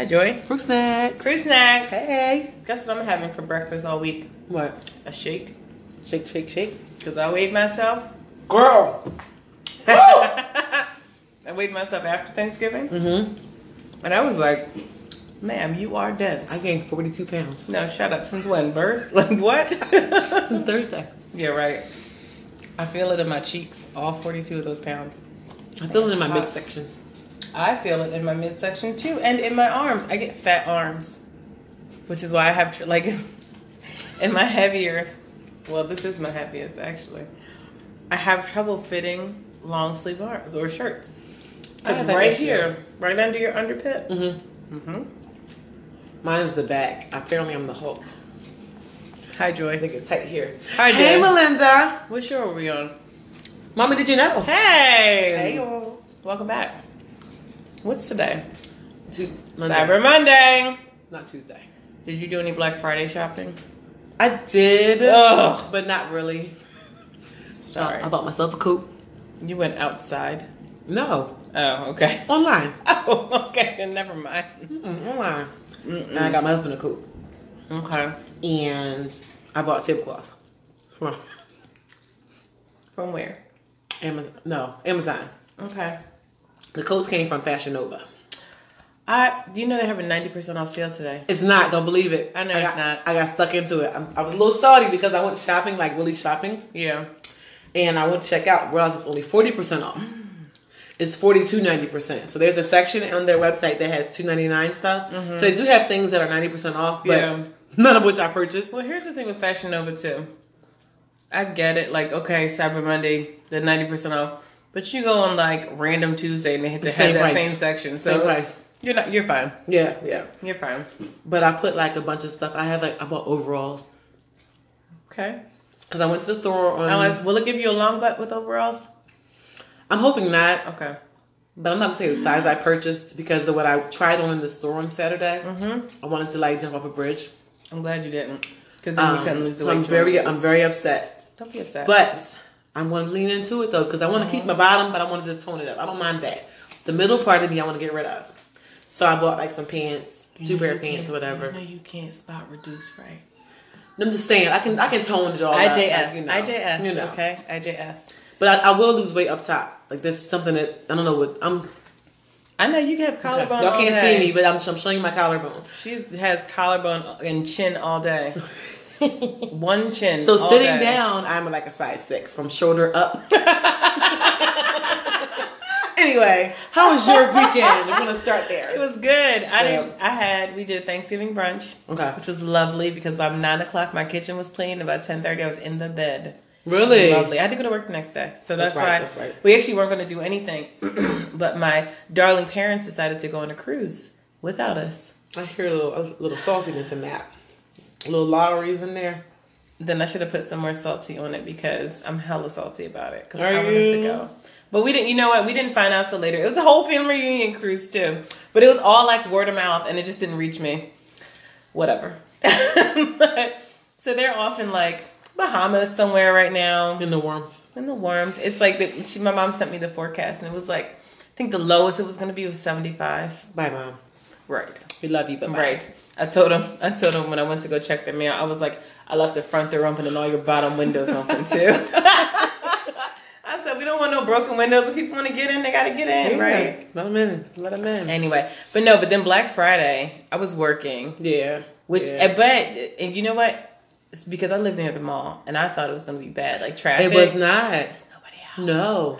Hi, Joy. Fruit snack. Fruit snack. Hey. Guess what I'm having for breakfast all week? What? A shake. Shake, shake, shake. Because I weighed myself. Girl. I weighed myself after Thanksgiving. Mm-hmm. And I was like, ma'am, you are dense. I gained 42 pounds. no, shut up. Since when? Birth? Like what? Since Thursday. yeah, right. I feel it in my cheeks. All 42 of those pounds. I feel it in my Hot. midsection. I feel it in my midsection too, and in my arms. I get fat arms, which is why I have like in my heavier. Well, this is my heaviest actually. I have trouble fitting long sleeve arms or shirts. I Because right issue. here, right under your underpit. Mm-hmm. Mm-hmm. Mine's the back. Apparently, I'm the Hulk. Hi, Joy. I think it's tight here. Hi, Hey, Melinda. What show are we on? Mama, did you know? Hey. Hey, y'all. Welcome back. What's today? Tu- Monday. Cyber Monday. Not Tuesday. Did you do any Black Friday shopping? I did, Ugh. but not really. Sorry. I bought myself a coupe. You went outside. No, Oh, okay. online. Oh, okay. Then never mind. Mm-mm, online. Mm-mm. And I got my husband a coupe, Okay. and I bought a tablecloth from From where? Amazon. No, Amazon. Okay. The coats came from Fashion Nova. I, you know, they're having ninety percent off sale today. It's not. Don't believe it. I know I it's got, not. I got stuck into it. I'm, I was a little salty because I went shopping, like really shopping, Yeah. and I went to check out. Realized it was only forty percent off. It's forty two ninety percent. So there's a section on their website that has two ninety nine stuff. Mm-hmm. So they do have things that are ninety percent off, but Yeah. none of which I purchased. Well, here's the thing with Fashion Nova too. I get it. Like, okay, Cyber Monday, the ninety percent off. But you go on like random Tuesday and they hit the Same have that price. same section. So Same price. you're not. You're fine. Yeah, yeah. You're fine. But I put like a bunch of stuff. I have like I bought overalls Okay. because I went to the store. On, like. Will it give you a long butt with overalls? I'm hoping not, Okay. but I'm not gonna say the size I purchased because of what I tried on in the store on Saturday. Mm-hmm. I wanted to like jump off a bridge. I'm glad you didn't, because then you Um, couldn't lose the so weight. I'm very, I'm very upset. Don't be upset. But I'm going to lean into it though because I want to keep mm-hmm. my bottom, but I want to just tone it up. I don't mind that. The middle part of me, I want to get rid of. So I bought like some pants, two pair of pants, or whatever. You know you can't spot reduce, right? I'm just saying, I can, I can tone it all. up, IJS, like, you know, IJS, you know. okay, IJS. But I, I will lose weight up top. Like this is something that I don't know what I'm. I know you have collarbone. Y'all can't see me, but I'm, I'm showing you my collarbone. She has collarbone and chin all day. One chin. So sitting day. down, I'm like a size six from shoulder up. anyway, how was your weekend? We're gonna start there. It was good. I Yeah. didn't. I had. We did Thanksgiving brunch, okay. which was lovely because by nine o'clock my kitchen was clean. About ten thirty, I was in the bed. Really? Lovely. I had to go to work the next day, so that's, That's right, why that's right. we actually weren't going to do anything. but my darling parents decided to go on a cruise without us. I hear a little, a little saltiness in that. Little lotteries in there. Then I should have put some more salty on it because I'm hella salty about it. Because I wanted to you? go. But we didn't, you know what? We didn't find out till later. It was a whole family reunion cruise too. But it was all like word of mouth and it just didn't reach me. Whatever. But- so they're off in like Bahamas somewhere right now. In the warmth. In the warmth. It's like the, she, my mom sent me the forecast and it was like, I think the lowest it was going to be was 75. Bye, mom. Right. We love you, but bye. Right. I told him. I told him when I went to go check the mail. I was like, I left the front door open and all your bottom windows open too. I said we don't want no broken windows. If people want to get in, they got to get in, Yeah. right? Let them in. Let them in. Anyway, but no. But then Black Friday, I was working, yeah. which yeah. eh, but and you know what? It's because I lived near the mall and I thought it was going to be bad, like traffic. it was not. There's nobody out. No.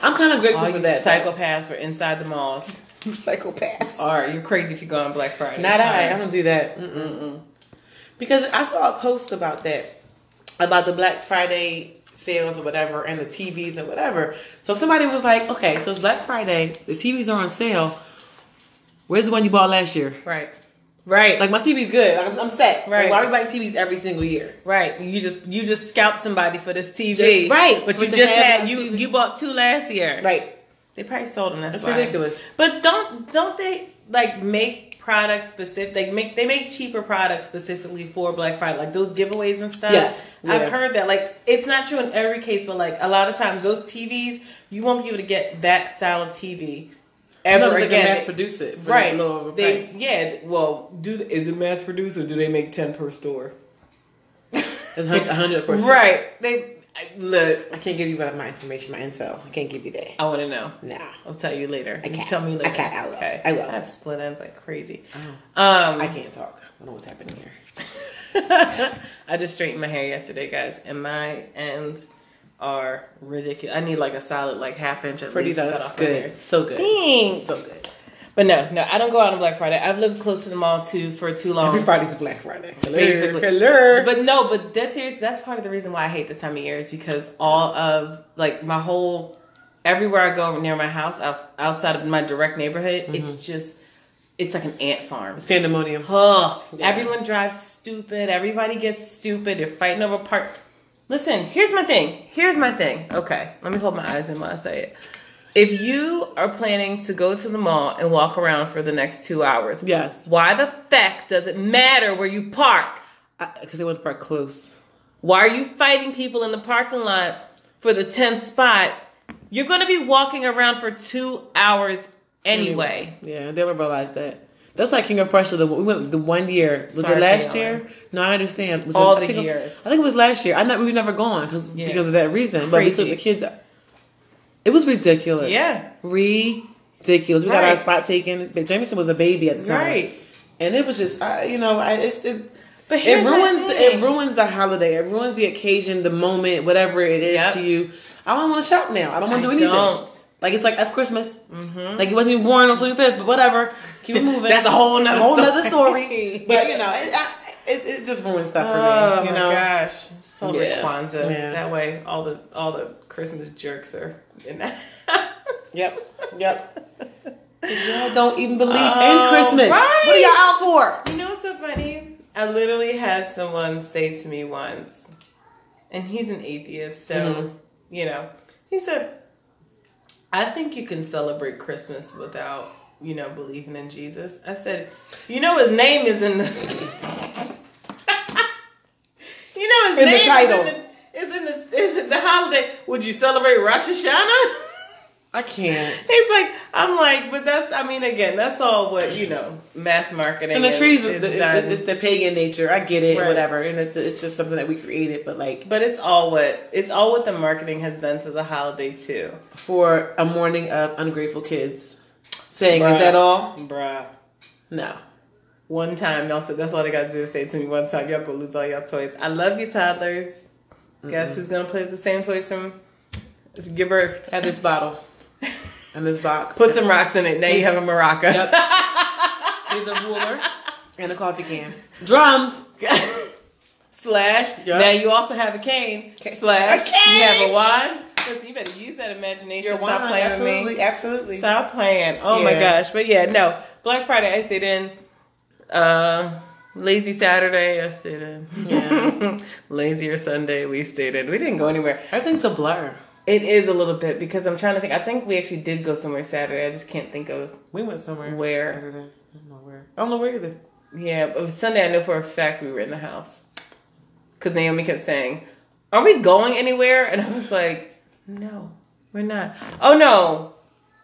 I'm kind of grateful All for that. though. psychopaths were inside the malls. Psychopaths. All right, you're crazy if you go on Black Friday. Not I. I don't do that. Mm-mm. Mm-mm. Because I saw a post about that, about the Black Friday sales or whatever, and the TVs and whatever. So somebody was like, okay, so it's Black Friday, the TVs are on sale. Where's the one you bought last year? Right. Right. Like my TV's good. Like, I'm, I'm set. Right. Like, why are we buying TVs every single year? Right. You just you just scalped somebody for this TV. Just- right. But For you just had you TV. you bought two last year. Right. They probably sold them. That's, That's why. ridiculous. But don't don't they like make products specific? They make they make cheaper products specifically for Black Friday, like those giveaways and stuff. Yes. Yeah. I've heard that. Like it's not true in every case, but like a lot of times those TVs, you won't be able to get that style of TV ever no, it's they again. mass produce it, for right? Low of a They, price. yeah. Well, do is it mass produced or do they make ten per store? It's a hundred percent. Right. They I- look. I can't give you my, my information, my intel. I can't give you that. I want to know. Nah. I'll tell you later. I You can't. tell me later. I can't. I will. Okay. I will. I have split ends like crazy. Oh, Um, I can't talk. I don't know what's happening here. I just straightened my hair yesterday, guys, and my ends are ridiculous. I need like a solid like half inch at Pretty least though. cut It's off my hair. good. So good. Thanks. So good. But no, no, I don't go out on Black Friday. I've lived close to the mall too for too long. Every Friday's Black Friday. Hello. Basically. Hello. But no, but that's serious. That's part of the reason why I hate this time of year is because all of like my whole everywhere I go near my house outside of my direct neighborhood, it's mm-hmm. just it's like an ant farm. it's pandemonium. Yeah. Everyone drives stupid. Everybody gets stupid. They're fighting over park. Listen, here's my thing. Here's my thing. Okay, let me hold my eyes in while I say it. If you are planning to go to the mall and walk around for the next two hours, Yes. why the feck does it matter where you park? Because they want to park close. Why are you fighting people in the parking lot for the 10th spot? You're going to be walking around for two hours anyway. Yeah, they would realize that. That's like King of Prussia. The we went the one year. Was Sorry it last year? No, I understand. Was All it, I the think it- years. I think it was last year. I know we've never gone because Yeah. because of that reason. But we took the kids. It was ridiculous. Yeah. ridiculous. We got our spot taken. But Jameson was a baby at the time, Right. and it was just, I, you know, I, it's it, But it ruins the, it ruins the holiday. It ruins the occasion, the moment, whatever it is Yep. to you. I don't want to shop now. I don't want to do anything. don't. Like it's like F Christmas. Mhm. Like he wasn't even born on twenty fifth, but whatever. Keep it moving. That's a whole nother whole story. nother story. but you know, it, I, it, it just ruins stuff for Oh me. You my know, gosh! Celebrate Yeah. Kwanzaa. Yeah. That way, all the all the Christmas jerks are in that. Yep. Yep. y'all don't even believe in Oh, Christmas. right. What are y'all out for? You know what's so funny? I literally had someone say to me once, and he's an atheist, so Mhm. you know, he said, "I think you can celebrate Christmas without." You know, believing in Jesus. I said, you know, his name is in the. you know, his In the name title. is in the, is in the the holiday. Would you celebrate Rosh Hashanah? I can't. He's like, I'm like, but that's, I mean, again, that's all what you know, mass marketing. And the trees, is is, done. it's, it's the pagan nature. I get it, Right. whatever. And it's it's just something that we created. But like but it's all what it's all what the marketing has done to the holiday too. for a morning of ungrateful kids, saying, Bruh. "Is that all?" Bruh. No. One time, y'all said that's all they got to do is say to me one time, y'all go lose all y'all toys. I love you, toddlers. Guess who's gonna play with the same toys from your birth? Have this bottle and this box. Put some rocks in it. Now you have a maraca. Yep. Here's a ruler and a coffee can. Drums. Slash. Yep. Now you also have a cane. Slash. A cane! You have a wand. Listen, you better use that imagination. Your Stop playing with me. Absolutely. Stop playing. Oh my gosh. But yeah, no. Black Friday, I stayed in. Uh, lazy Saturday, I stayed in. Yeah. Lazier Sunday, we stayed in. We didn't go anywhere. Everything's a blur. It is a little bit because I'm trying to think. I think we actually did go somewhere Saturday. I just can't think of. We went somewhere. Where? Saturday. I don't know where. I don't know where either. Yeah, but it was Sunday. I know for a fact we were in the house because Naomi kept saying, "Are we going anywhere?" And I was like, "No, we're not." Oh no,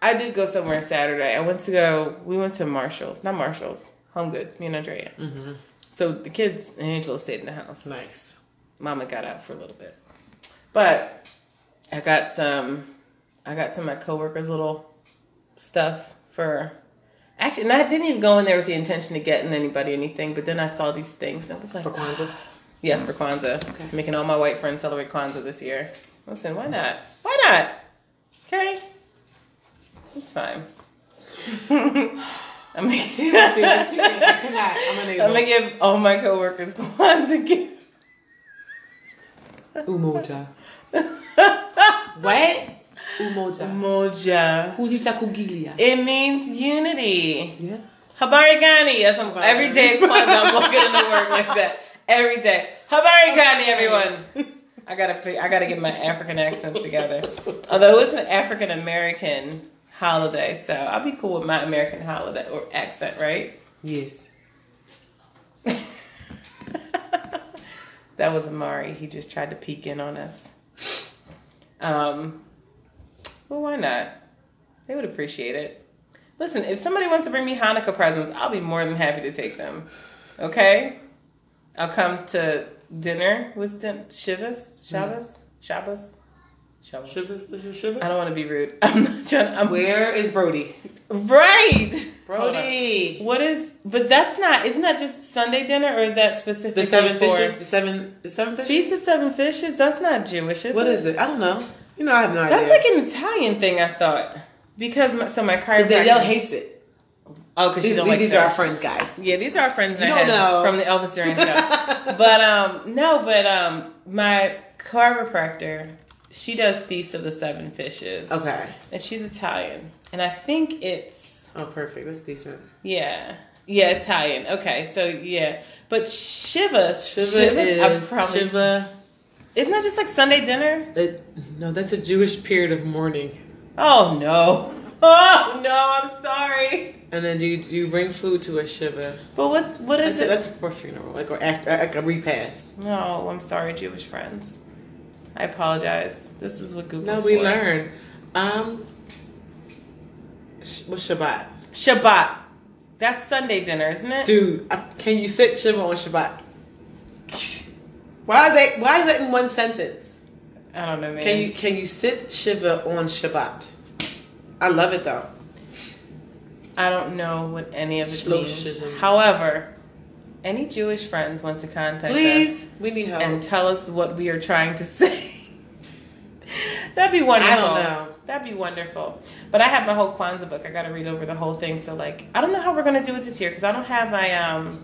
I did go somewhere Saturday. I went to go. We went to Marshalls, not Marshalls, Home Goods. Me and Andrea. Mm-hmm. So the kids and Angela stayed in the house. Nice. Mama got out for a little bit, but I got some. I got some of my coworkers' little stuff for. Actually, and I didn't even go in there with the intention of getting anybody anything, but then I saw these things and I was like, For Kwanzaa. yes, for Kwanzaa. Okay. Making all my white friends celebrate Kwanzaa this year. Listen, why not? Why not? Okay, it's fine. I'm I cannot. I'm I'm gonna give all my coworkers Kwanzaa gifts. Umoja. What? Umoja. Moja. Kujita kugilia. It means unity. Yeah. Habari gani. Yes, I'm, every day at Kwanzaa, I'm walking into work like that. Every day. Habari gani, everyone. I gotta, I gotta get my African accent together. Although it's an African American holiday, so I'll be cool with my American holiday or accent, right? Yes. that was Amari. He just tried to peek in on us. Um, well, why not? They would appreciate it. Listen, if somebody wants to bring me Hanukkah presents, I'll be more than happy to take them. Okay? I'll come to dinner with din- Shivas? Shabbos? Shabbos? Shabbos. Shiva, is it Shiva? I don't want to be rude. I'm not trying. I'm Where is Brody? right. Brody. What is? But that's not. Isn't that just Sunday dinner, or is that specifically The seven for fishes. The seven. The seven fishes. Feast of Seven Fishes? That's not Jewish, is What it? is it? I don't know. You know, I have no That's idea. That's like an Italian thing. I thought because my, so my Because chiropractor. Danielle hates it. oh, because she These, don't like these are our friends, guys. Yeah, these are our friends You don't know. from the Elvis Duran show. but um, no, but um, my chiropractor, she does Feast of the Seven Fishes. Okay. and she's Italian, and I think it's Oh, perfect. That's decent. yeah, yeah, Italian. Okay, so yeah, but Shiva, Shiva I'm is probably Shiva. Isn't that just like Sunday dinner? It, no, that's a Jewish period of mourning. Oh no. Oh no, I'm sorry. And then you you bring food to a Shiva. But what's what is That's, it? that's for funeral, like or after like a repast. No, I'm sorry, Jewish friends. I apologize. This is what Google's No, we for. learn. Um, what's Shabbat? Shabbat. That's Sunday dinner, isn't it? Dude, can you sit Shiva on Shabbat? Why is that? Why is that in one sentence? I don't know, man. Can you can you sit Shiva on Shabbat? I love it though. I don't know what any of it means. However, any Jewish friends want to contact Please, us we need help. and tell us what we are trying to say. That'd be wonderful. I don't know. That'd be wonderful. But I have my whole Kwanzaa book. I got to read over the whole thing. So like, I don't know how we're gonna do it this year because I don't have my um.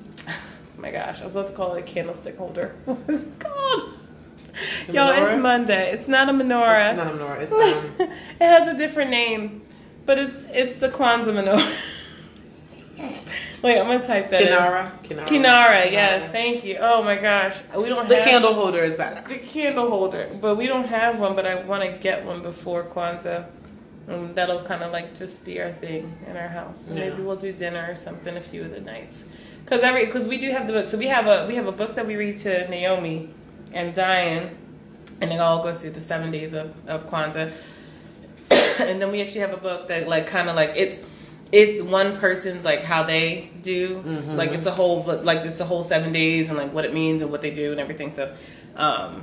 my gosh, I was about to call it a candlestick holder. What is it called? The Yo, menorah? it's Monday. It's not a menorah. It's not a menorah. It's um, it has a different name, but it's it's the Kwanzaa menorah. Wait, I'm gonna type that. in. Kinara. Kinara. Kinara, yes, thank you. Oh my gosh, we don't The have candle holder is better. the candle holder, but we don't have one. But I want to get one before Kwanzaa. And that'll kind of like just be our thing in our house. Yeah. Maybe we'll do dinner or something a few of the nights. Cause every, cause we do have the book. So we have a we have a book that we read to Naomi and Diane, and it all goes through the seven days of of Kwanzaa. and then we actually have a book that like kind of like it's it's one person's like how they do Mhm. like it's a whole like it's a whole seven days and like what it means and what they do and everything so um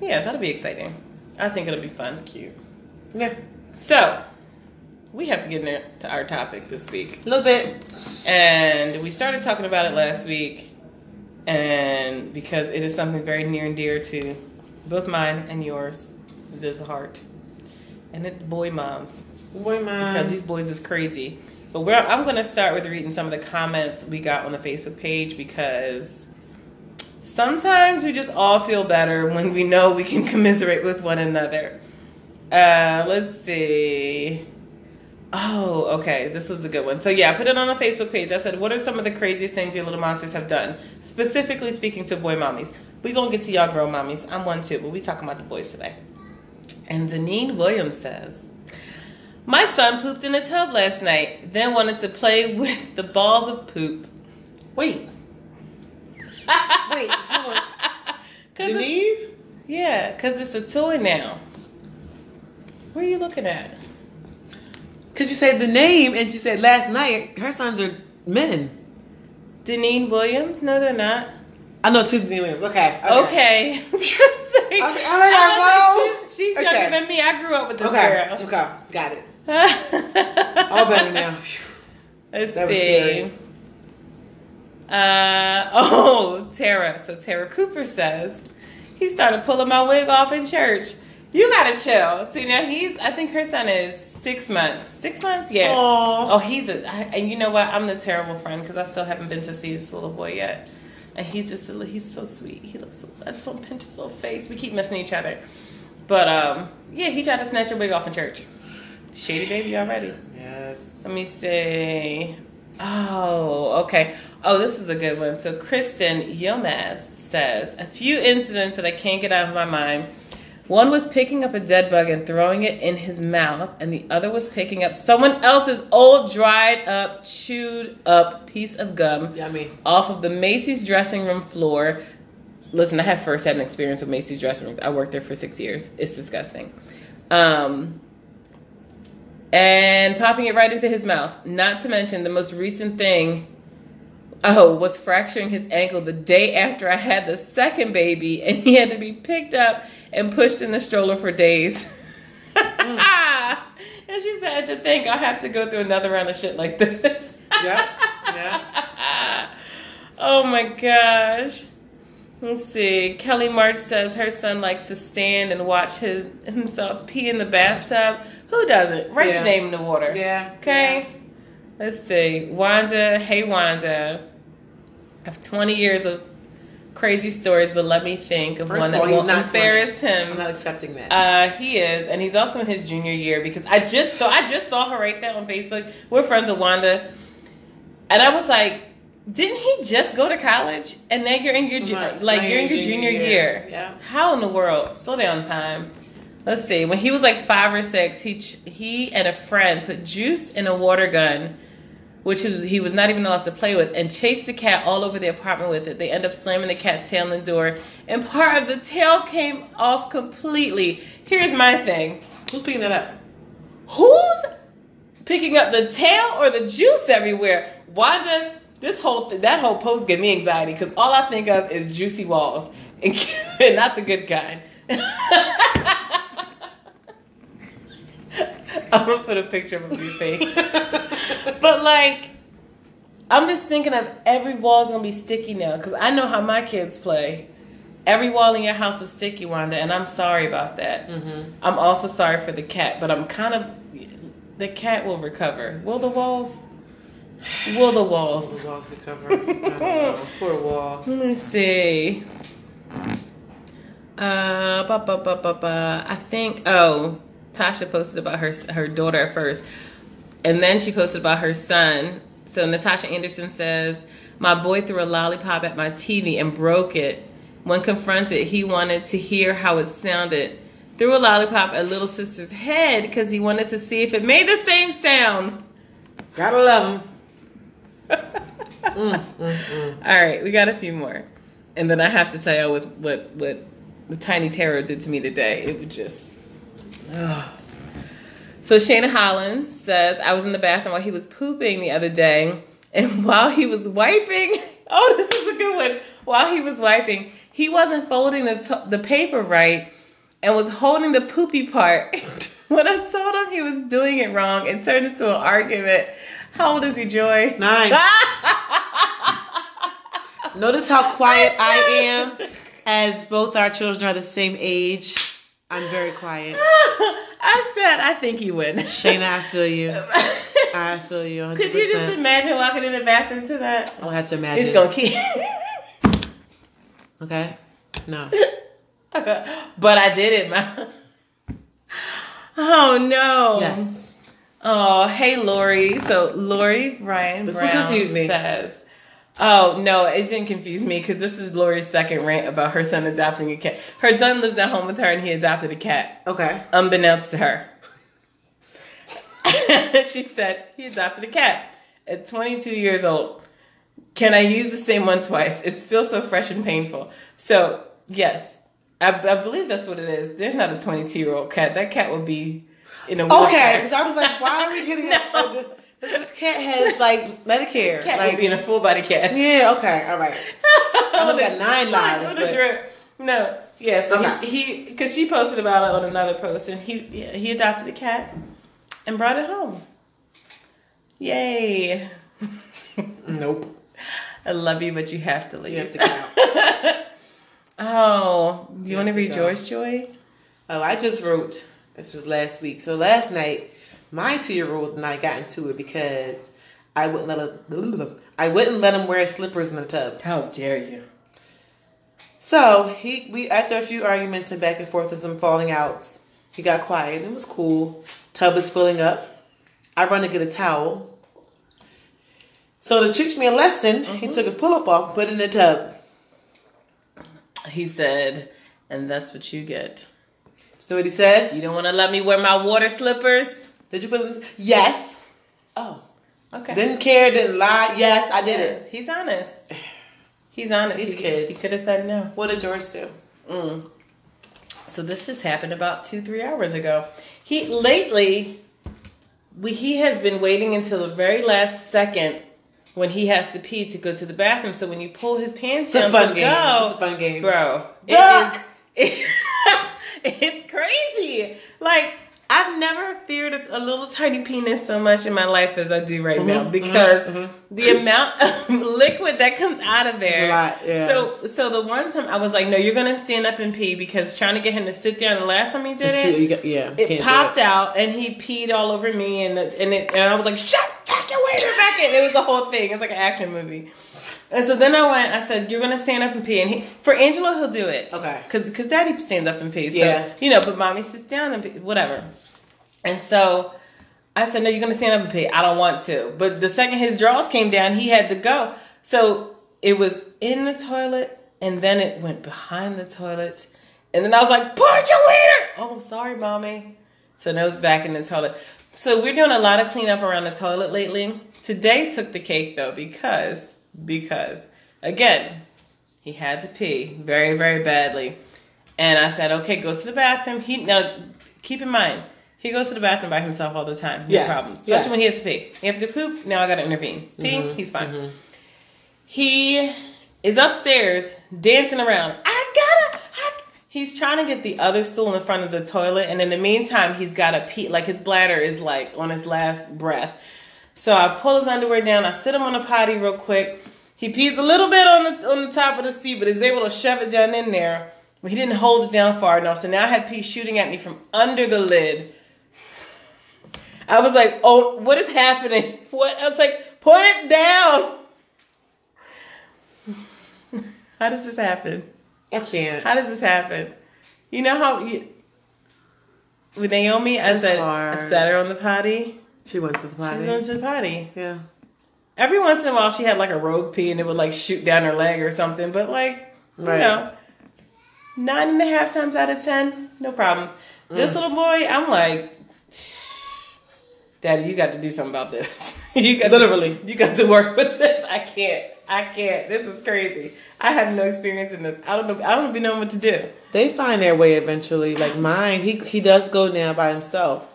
yeah that'll be exciting i think it'll be fun Cute. Yeah, so we have to get into our topic this week a little bit. and we started talking about it last week and because it is something very near and dear to both mine and yours Ziz's heart and it boy moms Boy, man. because these boys is crazy. But we're, I'm going to start with reading some of the comments we got on the Facebook page because sometimes we just all feel better when we know we can commiserate with one another. Uh, let's see. Oh, okay. This was a good one. So yeah, I put it on the Facebook page. I said, "What are some of the craziest things your little monsters have done?" Specifically speaking to boy mommies. We gonna get to y'all girl mommies. I'm one too, but we talking about the boys today. And Deneen Williams says, "My son pooped in a tub last night, then wanted to play with the balls of poop." Wait, wait, hold on. 'Cause it's- Denise? Yeah, because it's a toy now. Where are you looking at? Because you said the name and she said last night her sons are men. Deneen Williams? No, they're not. I know two Denise Williams. Okay. Okay. I was I was like, oh my God, I was like, no. she's, she's Okay. younger than me. I grew up with this Okay. girl. Okay. Got it. All better now. Let's That see. Uh, oh, Tara. So Tara Cooper says he started pulling my wig off in church. You gotta chill. See now he's. I think her son is six months. Six months, yeah. Aw. Oh, he's a. I- And you know what? I'm the terrible friend because I still haven't been to see this little boy yet. And he's just. a- He's so sweet. He looks. So, I just want to pinch his little face. We keep missing each other. But um, yeah, he tried to snatch your wig off in church. Shady baby already. Yes. Let me see. Oh, okay. Oh, this is a good one. So Kristen Yilmaz says a few incidents that I can't get out of my mind. One was picking up a dead bug and throwing it in his mouth, and the other was picking up someone else's old, dried up, chewed up piece of gum Yummy. off of the Macy's dressing room floor. Listen, I have first had an experience with Macy's dressing rooms. I worked there for six years. It's disgusting. Um, and popping it right into his mouth. Not to mention the most recent thing. Oh, was fracturing his ankle the day after I had the second baby, and he had to be picked up and pushed in the stroller for days. and she said, "To think I'll have to go through another round of shit like this." Yeah, yeah. oh my gosh. Let's see. Kelly March says her son likes to stand and watch his himself pee in the bathtub. Who doesn't? Write Yeah. your name in the water. Yeah. Okay. Let's see. Wanda, hey Wanda. I have 20 years of crazy stories, but let me think of First one that all, won't not 20. embarrass I'm him. not accepting that. Uh, he is, and he's also in his junior year because I just so I just saw her right there on Facebook. We're friends with Wanda, and I was like, didn't he just go to college? And now you're in your like you're in your junior year. Yeah. How in the world? Slow down, time. Let's see. When he was like five or six, he ch- he and a friend put juice in a water gun, which was, he was not even allowed to play with, and chased the cat all over the apartment with it. They end up slamming the cat's tail in the door, and part of the tail came off completely. Here's my thing: Who's picking that up? Who's picking up the tail or the juice everywhere? Wanda, this whole th- that whole post gave me anxiety because all I think of is juicy walls and, and not the good kind. I'm gonna put a picture of a your face, but like, I'm just thinking of every wall's gonna be sticky now because I know how my kids play. Every wall in your house is sticky, Wanda, and I'm sorry about that. Mm-hmm. I'm also sorry for the cat, but I'm kind of the cat will recover. Will the walls? Will the walls? The walls recover. Poor walls. Let me see. Uh, ba, ba, ba, ba, ba. I think. Oh, Tasha posted about her her daughter at first, and then she posted about her son. So Natasha Anderson says, "My boy threw a lollipop at my TV and broke it. When confronted, he wanted to hear how it sounded. Threw a lollipop at little sister's head because he wanted to see if it made the same sound." Gotta love him. Mm, mm, mm. All right, we got a few more, and then I have to tell you what what what the tiny terror did to me today. It was just. ugh. So Shayna Hollins says I was in the bathroom while he was pooping the other day, and while he was wiping, oh, this is a good one. While he was wiping, he wasn't folding the to- the paper right, and was holding the poopy part. when I told him he was doing it wrong, it turned into an argument. How old is he, Joy? Nine. Notice how quiet I am as both our children are the same age. I'm very quiet. I said I think he would. Shayna, I feel you. I feel you 100%. Could you just imagine walking in the bathroom to that? I'll have to imagine. It's gonna keep. Okay? No. but I did it, man. Oh no. Yes. Oh, hey Lori. So Lori Ryan This Brown confused me. says, "Oh no, it didn't confuse me because this is Lori's second rant about her son adopting a cat. Her son lives at home with her, and he adopted a cat, Okay. unbeknownst to her. she said he adopted a cat at 22 years old. Can I use the same one twice? It's still so fresh and painful. So yes, I, I believe that's what it is. There's not a 22 year old cat. That cat would be in a Okay, because I was like, why are we getting No. it? This cat has like Medicare. cat like, being a full body cat. yeah, okay, all right. only got nine lives, On but- No, yeah. So Okay. he because she posted about it on another post, and he yeah, he adopted a cat and brought it home. Yay! Nope. I love you, but you have to leave. You have to oh, do you, You want to to read go. yours, Joy? Oh, I just wrote. This was last week. So last night, my two-year-old and I got into it because I wouldn't let him. I wouldn't let him wear slippers in the tub. How dare you? So he, we after a few arguments and back and forth and some falling outs, he got quiet. It was cool. Tub is filling up. I run to get a towel. So to teach me a lesson, he took his pull-up off, put it in the tub. He said, and that's what you get. Know what he said? You don't want to let me wear my water slippers? Did you put them? Yes. Oh, okay. Didn't care. Didn't lie. Yes, I did it. He's honest. He's honest. These he, kids. He could have said no. What did George do? Mm. So this just happened about two, three hours ago. He lately, we, he has been waiting until the very last second when he has to pee to go to the bathroom. So when you pull his pants It's a fun to game. go, It's a fun game. bro, Duck! it is. it's crazy. Like I've never feared a, a little tiny penis so much in my life as I do right now Mhm, because mhm, mhm. the amount of liquid that comes out of there. A lot, yeah. So, so the one time I was like, "No, you're gonna stand up and pee," because trying to get him to sit down. The last time he did It's it, got, yeah. it popped it. out and he peed all over me and and it and I was like, "Shut, tuck your waiter back in." It was the whole thing. It's like an action movie. And so then I went. I said, "You're gonna stand up and pee." And he, for Angelo, he'll do it. Okay. Cause, cause Daddy stands up and pees. So, Yeah. You know, but Mommy sits down and pee, whatever. And so I said, "No, you're gonna stand up and pee." I don't want to. But the second his drawers came down, he had to go. So it was in the toilet, and then it went behind the toilet, and then I was like, "Put your waiter!" Oh, sorry, mommy. So now it's back in the toilet. So we're doing a lot of cleanup around the toilet lately. Today took the cake though because because again he had to pee very very badly, and I said, "Okay, go to the bathroom." He now keep in mind. He goes to the bathroom by himself all the time. No Yes, problem. Especially yes. when he has to pee. You have to poop. Now I got to intervene. Pee. Mhm, He's fine. mhm. He is upstairs dancing around. I gotta. I, he's trying to get the other stool in front of the toilet, and in the meantime, he's got to pee. Like his bladder is like on his last breath. So I pull his underwear down. I sit him on the potty real quick. He pees a little bit on the on the top of the seat, but is able to shove it down in there. But he didn't hold it down far enough. So now I had pee shooting at me from under the lid. I was like, "Oh, what is happening?" What? I was like, "Put it down." How does this happen? I can't. How does this happen? You know how you, with Naomi, I said I sat her on the potty. She went to the She's potty. going to the potty. yeah. Every once in a while, she had like a rogue pee and it would like shoot down her leg or something. But like, Right. you know, nine and a half times out of ten, no problems. This Mm. little boy, I'm like, Daddy, you got to do something about this. you got Literally. to, you got to work with this. I can't. I can't. This is crazy. I have no experience in this. I don't know. I don't be knowing what to do. They find their way eventually. Like mine, he he does go now by himself.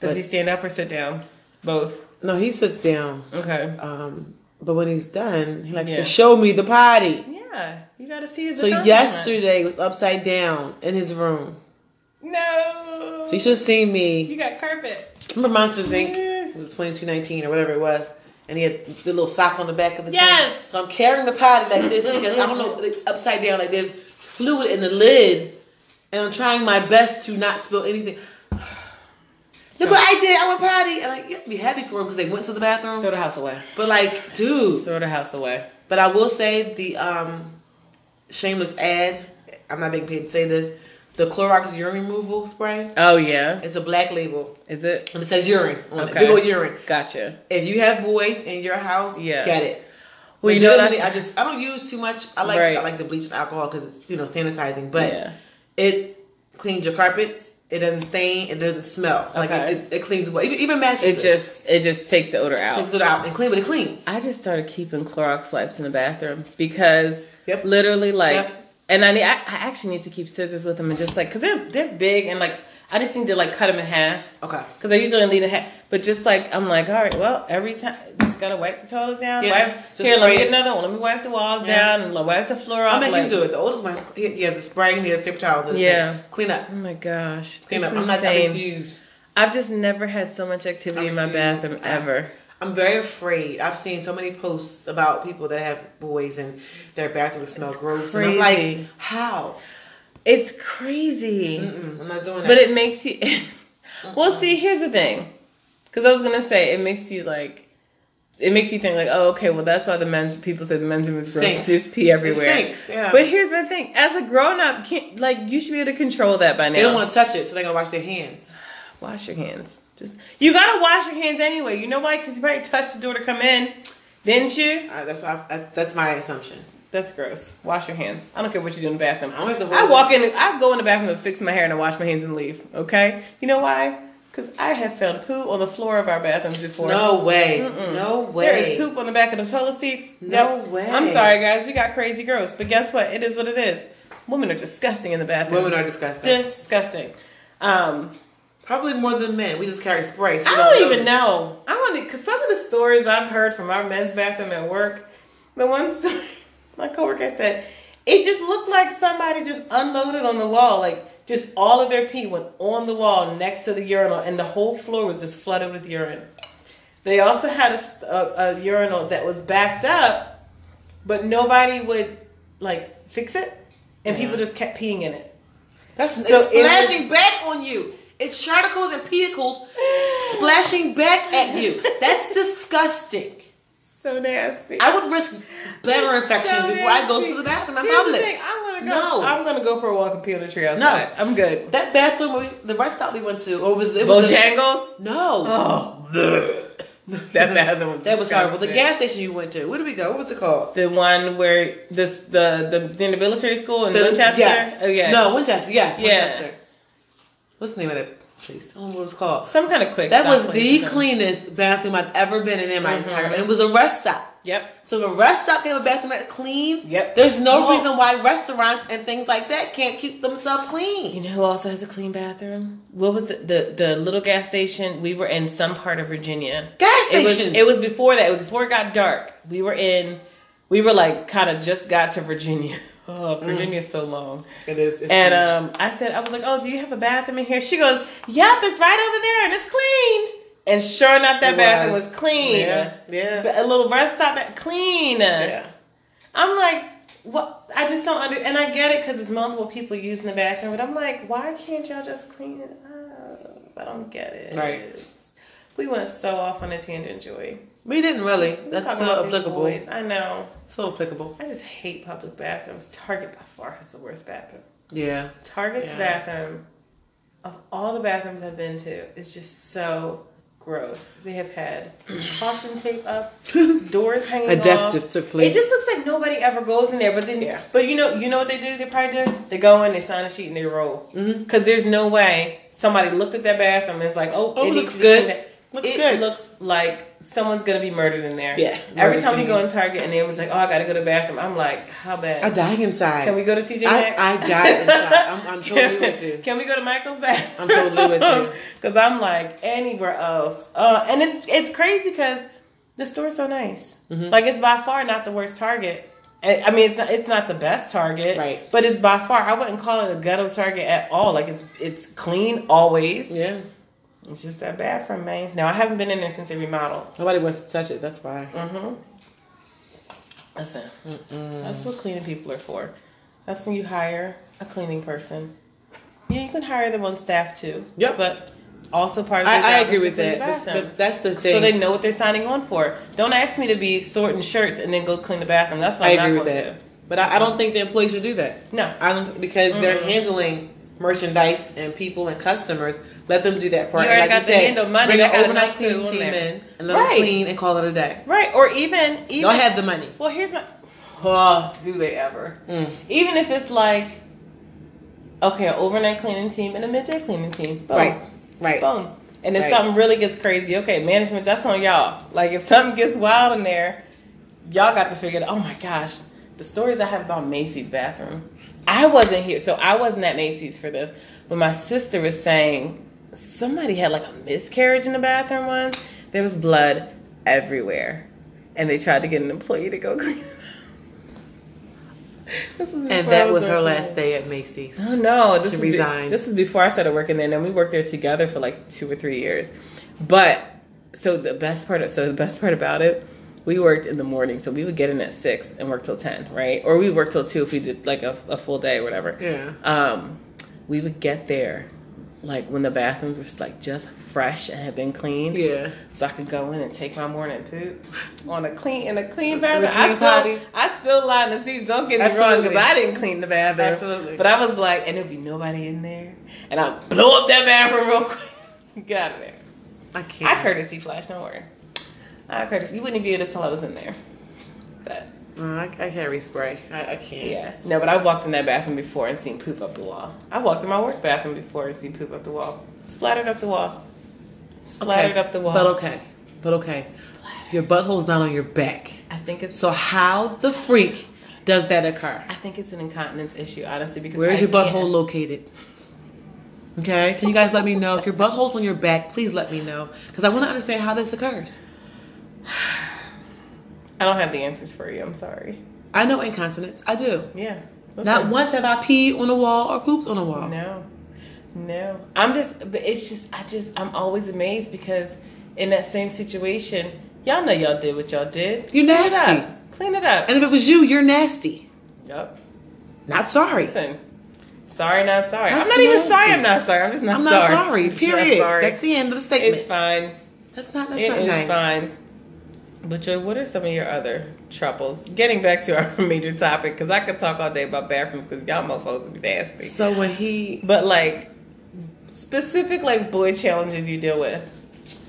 Does But- he stand up or sit down? Both. No, he sits down. Okay. Um, but when he's done, he likes Yeah. to show me the potty. Yeah, you got to see his. So yesterday was upside down in his room. No. So you should have seen me. You got carpet. Remember Monsters Inc? Yeah. It was twenty two nineteen or whatever it was, and he had the little sock on the back of his Yes. thing. So I'm carrying the potty like this because I don't know, it's upside down like there's fluid in the lid, and I'm trying my best to not spill anything. Look what I did! I went potty, and like you have to be happy for them because they went to the bathroom. Throw the house away. But like, dude, Throw the house away. But I will say the um, shameless ad. I'm not being paid to say this. The Clorox urine removal spray. Oh yeah. It's a black label Is it? and it says urine on it. Okay. Big old urine. Gotcha. If you have boys in your house, Yeah. get it. Well, you know I just I don't use too much. I like Right. I like the bleach and alcohol because it's you know sanitizing, but yeah. it cleans your carpets. It doesn't stain. It doesn't smell. Like Okay. it, it, it cleans well. Even, even It just it just takes the odor out. takes it out and clean, but it cleans. I just started keeping Clorox wipes in the bathroom because Yep. literally like, Yep. and I need I, I actually need to keep scissors with them and just like because they're they're big and like I just need to like cut them in half Okay. because I usually leave a half. But just like I'm like, all right, well, every time just gotta wipe the toilet down. Yeah, Wipe, just here, let me get another one. Let me wipe the walls Yeah. down and like, wipe the floor off. I'll make like, him do it. The oldest one, he, he has a spray and he has paper towel. Yeah. it. Clean up. Oh my gosh, Clean up. I'm not I'm confused. I've just never had so much activity I'm in my confused. bathroom I- ever. I'm very afraid. I've seen so many posts about people that have boys and their bathroom smell gross. And I'm crazy. like, how? It's crazy. Mm-mm, I'm not doing that. But it makes you. well, see, here's the thing. Because I was gonna say it makes you like. It makes you think like, oh, okay, well that's why the men's people say the men's room is gross. Stinks. Just pee everywhere. Stinks, yeah. But here's my thing: as a grown up, can't, like you should be able to control that by now. they don't want to touch it, so they're gonna wash their hands. wash your hands. Just you gotta wash your hands anyway. You know why? Because you probably touched the door to come in, didn't you? Uh, that's why. I, that's my assumption. That's gross. Wash your hands. I don't care what you do in the bathroom. I don't have to I walk in. I go in the bathroom and fix my hair and I wash my hands and leave. Okay. You know why? Because I have found poo on the floor of our bathrooms before. No way. Mm-mm. No way. There is poop on the back of the toilet seats. No Yep. way. I'm sorry, guys. We got crazy gross, but guess what? It is what it is. Women are disgusting in the bathroom. Women are disgusting. disgusting. Um, Probably more than men. We just carry spray. So I don't notice. even know. I want to, because some of the stories I've heard from our men's bathroom at work, the one story my coworker said, it just looked like somebody just unloaded on the wall. Like, just all of their pee went on the wall next to the urinal, and the whole floor was just flooded with urine. They also had a, a, a urinal that was backed up, but nobody would, like, fix it, and Yeah. people mm-hmm. just kept peeing in it. That's So it's it was- splashing back on you. It's charticles and pedicles splashing back at you. That's disgusting. So nasty. I would risk bladder infections So before I go to the bathroom in public. I'm gonna go. No. I'm gonna go for a walk and pee on the tree outside. I'm good. That bathroom, we, the rest stop we went to, or was it was Bojangles. no, Oh, that bathroom was that was horrible. The gas station you went to, where did we go? What was it called? The one where this the the in the military school in The- Winchester. Yes. Oh yeah. No, Winchester. Yes, Yeah. Winchester. What's the name of that I don't know what it's called. Some kind of quick. That was the cleanest bathroom I've ever been in in my Mhm. entire, and it was a rest stop. Yep. So the rest stop gave a bathroom that's clean. Yep. There's no Oh. reason why restaurants and things like that can't keep themselves clean. You know who also has a clean bathroom? What was it? The the little gas station. We were in some part of Virginia. Gas It was it was before that. It was before it got dark. We were in. We were like kind of just got to Virginia. Oh, Virginia's so long. It is. It's And um, I said, I was like, "Oh, do you have a bathroom in here?" She goes, "Yep, it's right over there, and it's clean." And sure enough, that It bathroom was. was clean. Yeah, yeah. A little rest stop, at clean. yeah. I'm like, what? I just don't under. And I get it because it's multiple people using the bathroom, but I'm like, why can't y'all just clean it up? I don't get it. Right. We went so off on a tangent, Joy. We didn't really. We That's talking so applicable. boys. I know. It's so applicable. I just hate public bathrooms. Target by far has the worst bathroom. Yeah. Target's Yeah. bathroom, of all the bathrooms I've been to, is just so gross. They have had caution tape up, doors hanging A death off. just took place. It just looks like nobody ever goes in there. But then, Yeah. but you know, you know what they do? They probably do. They go in, they sign a sheet, and they roll. Mhm. Because there's no way somebody looked at that bathroom and is like, oh, Oh, it looks needs to good. Looks it good. looks like someone's gonna be murdered in there. Yeah, Every time we go in Target and they was like, oh, I gotta go to the bathroom. I'm like, how bad? I die inside. Can we go to TJ I, Maxx? I die inside. I'm, I'm totally with you. Can we go to Michael's back? I'm totally with you. Because I'm like anywhere else. Uh, and it's it's crazy because the store's so nice. Mhm. Like it's by far not the worst Target. I I mean, it's not it's not the best Target, Right. But it's by far. I wouldn't call it a ghetto Target at all. Like it's it's clean always. Yeah. It's just that bad from me. Now I haven't been in there since they remodeled. Nobody wants to touch it. That's why. Mm-hmm. Listen, Mm-mm. that's what cleaning people are for. That's when you hire a cleaning person. Yeah, you can hire them on staff too. Yep. But also part of their I, I job agree is to with that. But, that's the thing. so they know what they're signing on for. Don't ask me to be sorting shirts and then go clean the bathroom. That's what I I'm agree not with that. do. But I, I don't think the employees should do that. No. I don't because they're handling merchandise and people and customers. Let them do that part. You already like got you the said, handle money, bring an overnight clean team in and let Right. them clean and call it a day. Right. Or even even Y'all have the money. Well, here's my. Oh, do they ever? Mm. Even if it's like, okay, an overnight cleaning team and a midday cleaning team. Boom. Right. Right. Boom. And if Right. something really gets crazy, okay, management, that's on y'all. Like if something gets wild in there, y'all got to figure it out. Oh my gosh. The stories I have about Macy's bathroom. I wasn't here, so I wasn't at Macy's for this. But my sister was saying somebody had like a miscarriage in the bathroom once. There was blood everywhere. And they tried to get an employee to go clean. This is And that I was her last day at Macy's. Oh no, this She is be- resigned. this is before I started working there. And then we worked there together for like two or three years. But so the best part of so the best part about it, we worked in the morning. So we would get in at six and work till ten, right? Or we worked till two if we did like a, a full day or whatever. Yeah. Um, we would get there like when the bathrooms were like just fresh and had been cleaned. Yeah. So I could go in and take my morning poop on a clean in a clean In bathroom. clean I still potty. I still line the seats. Don't get me wrong, because I didn't clean the bathroom. Absolutely. But I was like, and there'd be nobody in there, and I blow up that bathroom real quick. Get out of there. I can't. I courtesy flash. Don't worry. I courtesy. You wouldn't be able to tell I was in there. But I, I can't respray. I, I can't. yeah, no. But I walked in that bathroom before and seen poop up the wall. I walked in my work bathroom before and seen poop up the wall. Splattered up the wall. Splattered up the wall. But okay. But okay. Your butthole's not on your back. I think it's So how the freak does that occur? I think it's an incontinence issue, honestly. Because Where's your butthole can't- located? Okay, can you guys let me know if your butthole's on your back? Please let me know because I want to understand how this occurs. I don't have the answers for you. I'm sorry. I know incontinence. I do. Yeah. Not once have I peed on a wall or pooped on a wall. No, no. I'm just, but it's just, I just, I'm always amazed because in that same situation, y'all know y'all did what y'all did. You Clean nasty. Clean it up. And if it was you, you're nasty. Yep. Not sorry. Listen. Sorry, not sorry. That's I'm not even sorry. I'm not sorry. I'm just not sorry. I'm sorry. not sorry. I'm just not Period. sorry. That's the end of the statement. It's fine. that's not. That's It not is nice. fine. But Joy, what are some of your other troubles? Getting back to our major topic, because I could talk all day about bathrooms, because y'all mofos be nasty. So when he, But like specific like boy challenges you deal with,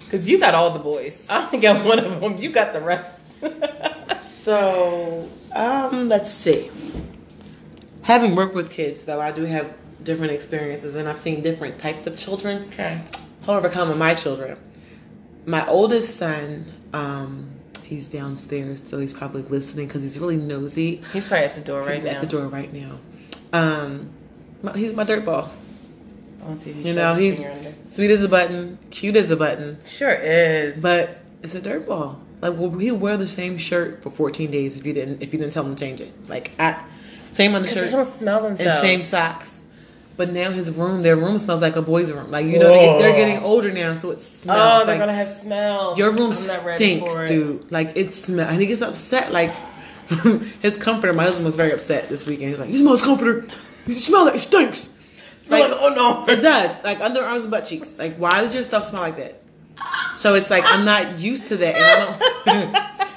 because you got all the boys. I only got one of them. You got the rest. so um, let's see. Having worked with kids, though, I do have different experiences, and I've seen different types of children. okay. However, come my children. My oldest son, um, he's downstairs, so he's probably listening because he's really nosy. He's probably at the door right he's now. at the door right now. Um, my- he's my dirt ball. I want to see if You know, he's sweet as a button, cute as a button, sure is. but it's a dirt ball. Like, well, he'll wear the same shirt for 14 days if you didn't if you didn't tell him to change it. Like, I same on the 'Cause they shirt don't smell and themselves. same socks. But now his room, their room smells like a boy's room. Like you know, they, they're getting older now, so it smells. Oh, they're like, gonna have smells. Your room I'm not ready stinks, dude. Like it smells, and he gets upset. Like his comforter. My husband was very upset this weekend. He was like, "You smell his comforter. You smell it. It stinks." Like, like, oh no. It does. Like underarms and butt cheeks. Like why does your stuff smell like that? So it's like I'm not used to that, and I don't.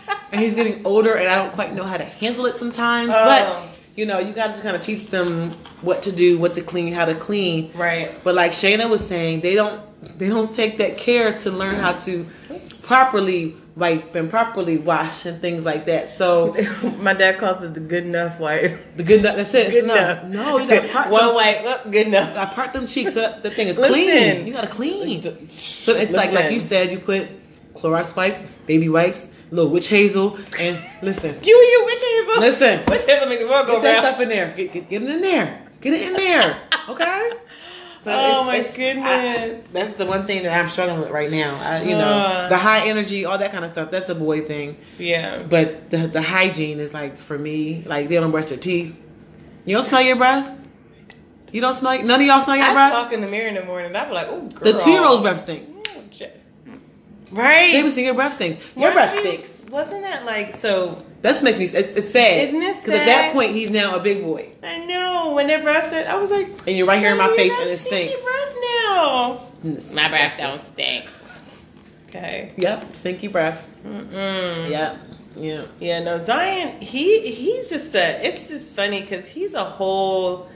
and he's getting older, and I don't quite know how to handle it sometimes. Oh. But you know, you got to just kind of teach them what to do, what to clean, how to clean. Right. But like Shayna was saying, they don't they don't take that care to learn how to properly wipe and properly wash and things like that. So My dad calls it the good enough wipe. the good enough. that's it. It's Good enough. No, you gotta part One them, wipe. Oh, good enough. I part them cheeks. up. the thing is Listen. clean. You gotta clean. So it's like like you said, you put Clorox wipes, baby wipes, little witch hazel, and listen, You and your witch hazel. Listen. Witch hazel make the world go round. get that stuff in there. Get, get, get it in there. Get it in there. Okay. Oh, my I- goodness. that's the one thing that I'm struggling with right now. I, you know, Uh. the high energy, all that kind of stuff. That's a boy thing. Yeah. But the the hygiene is like for me, like they don't brush their teeth. You don't smell your breath. You don't smell. None of y'all smell your I breath. talk in the mirror in the morning. I be like, oh, the two year old's breath stinks. Right. Jameson, your breath stinks. Your Weren't breath you- stinks. Wasn't that like so? That makes me. It's, it's sad. Isn't it Because at that point, he's now a big boy, I know when their breath said, I was like, and you're right here in my face, and it stinks. breath now. My breath don't stink. Okay. Yep, stinky breath. Mm-mm. Yep. Yeah. Yeah, no, Zion, he he's just a. It's just funny because he's a whole,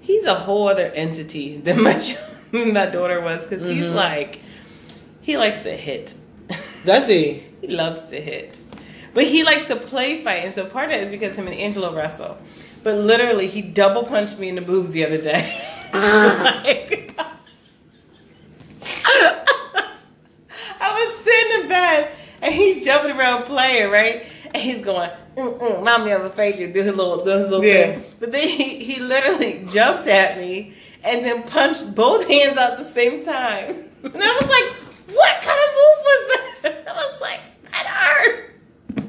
he's a whole other entity than my my daughter was because he's Mhm. like, he likes to hit. Does he? he loves to hit, but he likes to play fight, and so part of it is because him and Angelo wrestle. But literally, he double punched me in the boobs the other day. Like- I was sitting in bed and he's jumping around playing, right? And he's going, mm, mm, mommy, I'm afraid you do his little, do his little Yeah. thing. But then he, he literally jumped at me and then punched both hands out at the same time. And I was like, what kind of move was that? I was like, that hurt.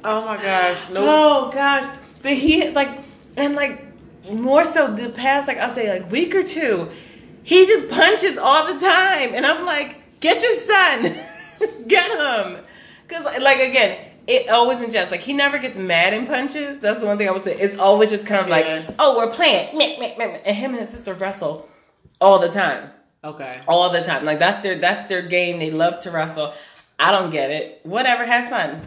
Oh my gosh. No. Oh gosh. But he like and like more so the past like I'll say like week or two, he just punches all the time. And I'm like, get your son. get him. Cause like again, it always in jest. Like he never gets mad in punches. That's the one thing I would say. It's always just kind of Yeah. like, oh, we're playing. And him and his sister wrestle all the time Okay. all the time. Like that's their that's their game. They love to wrestle. I don't get it. Whatever, have fun.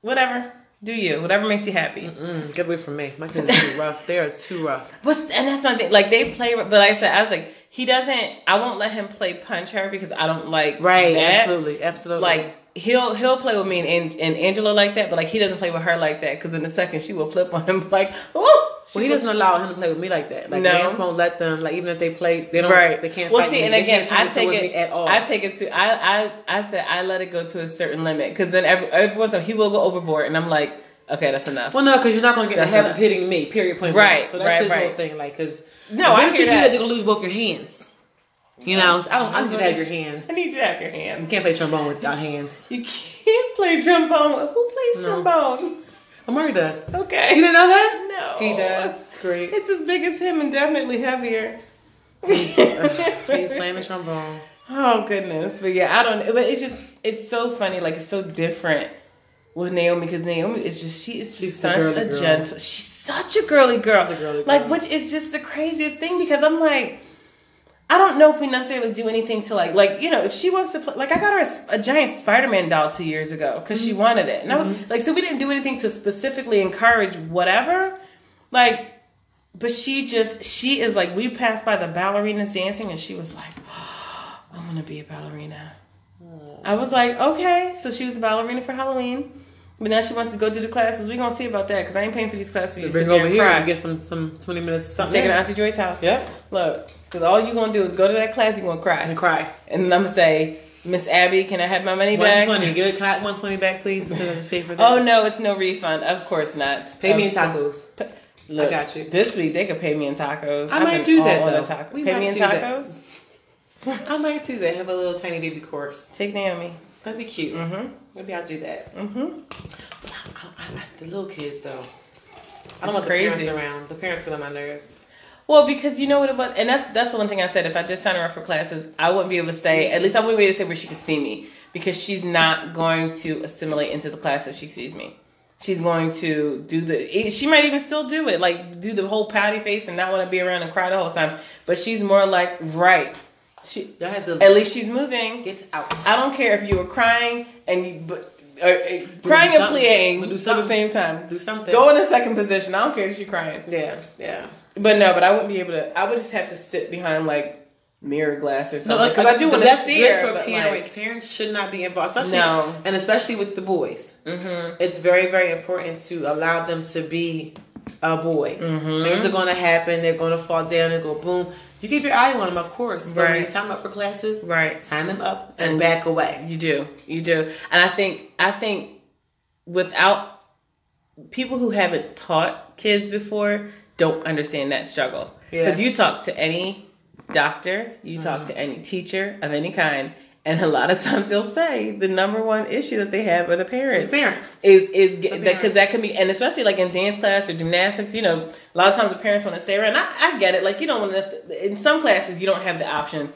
Whatever, do you. Whatever makes you happy. Mm, get away from me. My kids are too rough. They are too rough. What's and that's one thing. Like they play, but like I said, I was like, he doesn't. I won't let him play punch her because I don't like Right. that. Absolutely. Absolutely. Like he'll he'll play with me and, and, and Angela like that, but like he doesn't play with her like that because in a second she will flip on him like, oh. Well, he doesn't allow him to play with me like that. Like No. Lance won't let them. Like even if they play, they don't. Right. They can't. Well, fight see, me. and They again, I take it. at all. I take it to. I I I said I let it go to a certain limit because then every every once in he will go overboard, and I'm like, okay, that's enough. well, no, because you're not gonna get the That's habit enough. of hitting me. Period. Point. Right, blank. So that's right, his right. whole thing. Like, because No, I you do that. that, you're gonna lose both your hands. You know, I don't. I need you to have your hands. I need you to have your hands. You can't play trombone without hands. You can't play trombone. Who plays No. trombone? Amari does. Okay. You didn't know that? No. He does. It's great. It's as big as him and definitely heavier. He's uh, playing the trombone. Oh goodness, but yeah, I don't. But it's just it's so funny. Like it's so different with Naomi because Naomi is just she is She's such a girl. gentle. She's such a girly girl. The girly Like which is just the craziest thing because I'm like. I don't know if we necessarily do anything to like, like you know, if she wants to play, like I got her a giant Spider-Man doll two years ago because Mm-hmm. she wanted it, and I was like, so we didn't do anything to specifically encourage whatever, like, but she just she is like we passed by the ballerinas dancing, and she was like, I want to be a ballerina. I was like, okay, so she was a ballerina for Halloween, but now she wants to go do the classes. We gonna see about that because I ain't paying for these classes for you. Bring over here cry. and get some some twenty minutes something. Take it to Auntie Joy's house. Yep. Look, because all you're gonna do is go to that class, you're gonna cry, And cry. and then I'm gonna say, Miss Abby, can I have my money One back? twenty. Good. Can I have one twenty back, please? Because I just paid for that. Oh no, it's no refund. Of course not. Pay me in tacos. Look, I got you. This week they could pay me in tacos. I I've might do that, on though. taco. We Pay might me in do that. tacos. I might do that. Have a little tiny baby course. Take Naomi. That'd be cute. Mhm. Maybe I'll do that. Mhm. I, I, the little kids though. I don't It's want crazy. the parents around. The parents get on my nerves. Well, because you know what it was, and that's that's the one thing I said. If I did sign her up for classes, I wouldn't be able to stay. At least I wouldn't be able to stay where she could see me because she's not going to assimilate into the class if she sees me. She's going to do the. She might even still do it, like do the whole pouty face and not want to be around and cry the whole time. But she's more like right. She Y'all have to at least she's moving. get out. I don't care if you were crying and you but uh, uh, crying and pleading We'll do at the same time. Do something. Go in the second position. I don't care if she's crying. Yeah, yeah. But no, but I wouldn't be able to. I would just have to sit behind like mirror glass or something like, because I do want to see good her. for parents. like, parents should not be involved, especially No. and especially with the boys. mhm. It's very, very important to allow them to be a boy. Mhm. Things are going to happen. They're going to fall down and go boom. You keep your eye on them, of course. But when Right. you sign them up for classes, Right. sign them up and, And- back away. You do. You do. And I think I think without people who haven't taught kids before don't understand that struggle. Yeah. Because you talk to any doctor, you talk to any teacher of any kind, and a lot of times they'll say the number one issue that they have are the parents. It's parents. is is because that can be and especially like in dance class or gymnastics you know a lot of times the parents want to stay around I, I get it like you don't want to in some classes you don't have the option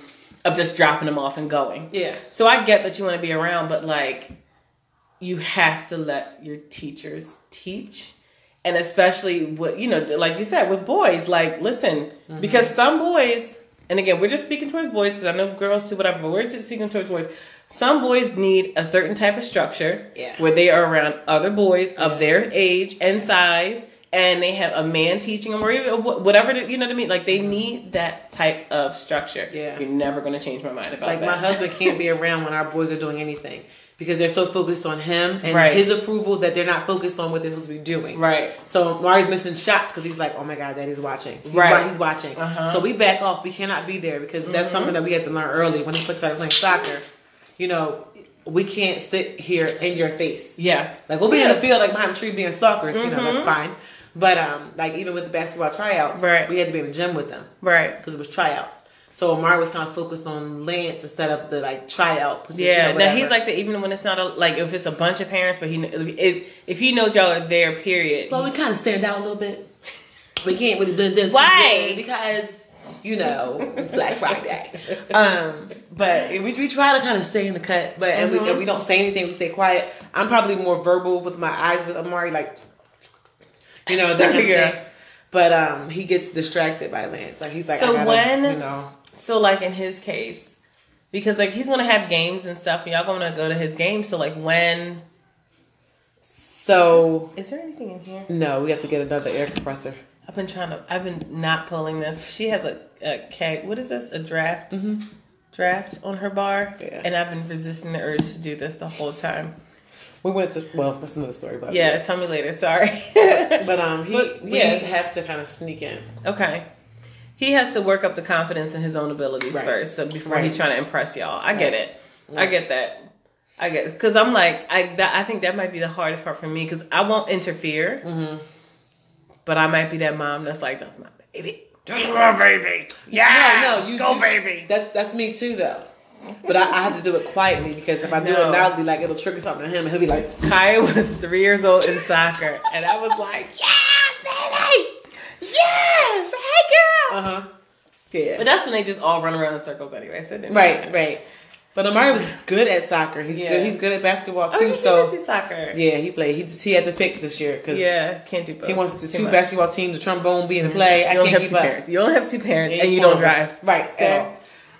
of just dropping them off and going Yeah. so I get that you want to be around but like you have to let your teachers teach and especially what you know like you said with boys like listen Mm-hmm. because some boys and again we're just speaking towards boys because I know girls too whatever but we're just speaking towards boys some boys need a certain type of structure Yeah. where they are around other boys Yeah. of their age and size and they have a man teaching them or even whatever you know what I mean like they need that type of structure Yeah. you're never going to change my mind about Like that my husband can't be around when our boys are doing anything because they're so focused on him and Right. his approval that they're not focused on what they're supposed to be doing. right So Mari's missing shots because he's like, "Oh my god, Daddy's watching." He's Right. wa- he's watching. Uh-huh. So we back off. We cannot be there because that's Mhm. something that we had to learn early when he first started playing soccer. You know, we can't sit here in your face. yeah Like we'll be in the field, like behind the tree, being stalkers. You know, that's fine. But um, like even with the basketball tryouts, Right. we had to be in the gym with them right because it was tryouts. So Amari was kind of focused on Lance instead of the like tryout position. Yeah, now he's like that even when it's not a like if it's a bunch of parents, but he if, if he knows y'all are there, period. Well, we kind of stand out a little bit. We can't really do this Why? because you know it's Black Friday. Um, but we, we try to kind of stay in the cut, but and, we, and we don't say anything. We stay quiet. I'm probably more verbal with my eyes with Amari, like you know that kind of. But um, he gets distracted by Lance. Like he's like, So when- you know, so like in his case, because like he's gonna have games and stuff, and y'all gonna go to his game. So like when so is there anything in here? no, we have to get another air compressor. I've been trying to. I've been not pulling this. She has a, a keg. What is this? A draft. Mm-hmm. Draft on her bar, Yeah. and I've been resisting the urge to do this the whole time. We went to well, that's another story, but Yeah, tell me later. Sorry. But um, he But, we yeah. have to kind of sneak in. Okay. He has to work up the confidence in his own abilities Right. first, so before Right. he's trying to impress y'all. I get Right. it. I get that. I get because I'm like I. That, I think that might be the hardest part for me because I won't interfere, Mm-hmm. but I might be that mom that's like, "That's my baby." Go baby. Yeah. no, no, you go do- baby. That that's me too though. But I, I have to do it quietly because if I do No. it loudly, like it'll trigger something to him, and he'll be like, Kaya was three years old in soccer, and I was like, "Yes, baby, yes, hey girl." uh huh, yeah, But that's when they just all run around in circles anyway. So didn't right, matter. right. But Amari was good at soccer. He's Yeah. good. He's good at basketball Oh, too. he so so do soccer. yeah, he played. He just he had to pick this year because Yeah, can't do both. he wants to do two much. basketball teams, the trombone being in play. I You only can't have keep two up. parents. You only have two parents, and you don't drive. right Okay. at all.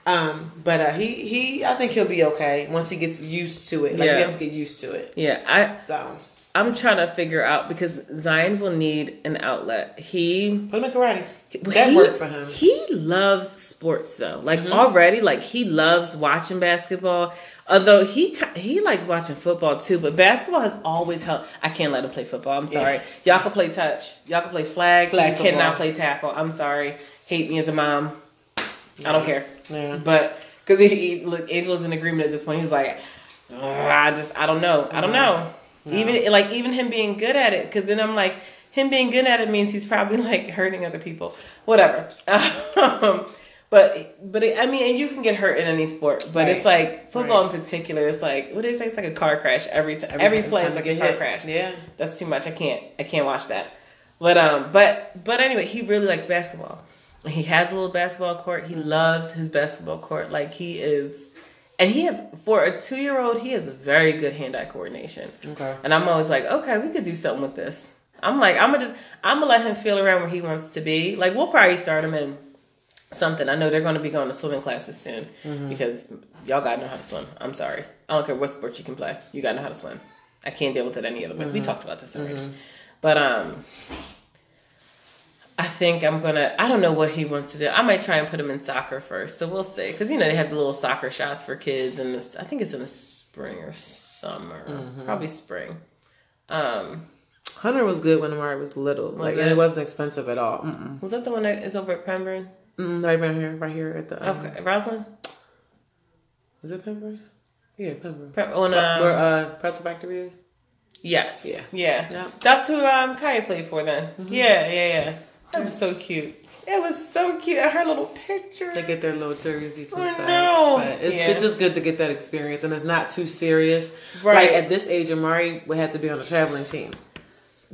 Um, but uh, he he, I think he'll be okay once he gets used to it. Like Yeah. he has to get used to it. Yeah, I So I'm trying to figure out because Zion will need an outlet. He put him in karate. That he- worked for him. He loves sports though. Like Mhm. already, like he loves watching basketball. Although he he likes watching football too, but basketball has always helped. I can't let him play football. I'm sorry. Y'all can play touch. Y'all can play flag. Flag you cannot play tackle. I'm sorry. Hate me as a mom. I don't care. Yeah. But because he, he look, Angel is in agreement at this point. He's like, I just I don't know. I don't know. No. Even like even him being good at it, because then I'm like, him being good at it means he's probably like hurting other people. Whatever. Um, but but it, I mean, and you can get hurt in any sport, but it's like football in particular. It's like what do they say? It's like a car crash every time. Every, time- play time is like a car hit. crash. Yeah. That's too much. I can't. I can't watch that. But um, but but anyway, he really likes basketball. He has a little basketball court. He loves his basketball court. Like he is, and he has for a two year old, he has very good hand eye coordination. Okay. And I'm always like, okay, we could do something with this. I'm like, I'm gonna just, I'm gonna let him feel around where he wants to be. Like we'll probably start him in something. I know they're going to be going to swimming classes soon mm-hmm. because y'all gotta know how to swim. I'm sorry. I don't care what sport you can play. You gotta know how to swim. I can't deal with it any other way. We mm-hmm. talked about this already. Mm-hmm. But um, I think I'm gonna. I don't know what he wants to do. I might try and put him in soccer first. So we'll see. Because you know they have the little soccer shots for kids, and this. I think it's in the spring or summer. Probably spring. Um, Hunter was good when Amari was little. like, and it? it wasn't expensive at all. Mm-mm. was that the one that is over at Pembroke? Mm, right around here, right here at the. Um, Okay, Rosalind. Is it Pembroke? Yeah, Pembroke. Pe- on, um, Where uh, Pretzel Factory is. Yes. Yeah. Yeah. Yeah. That's who um Kaya played for then. Yeah, yeah, yeah. That was so cute. It was so cute. Her little picture. They get their little jerseys and I stuff. know. But it's, Yeah. it's just good to get that experience, and it's not too serious. Right. Like at this age, Amari would have to be on a traveling team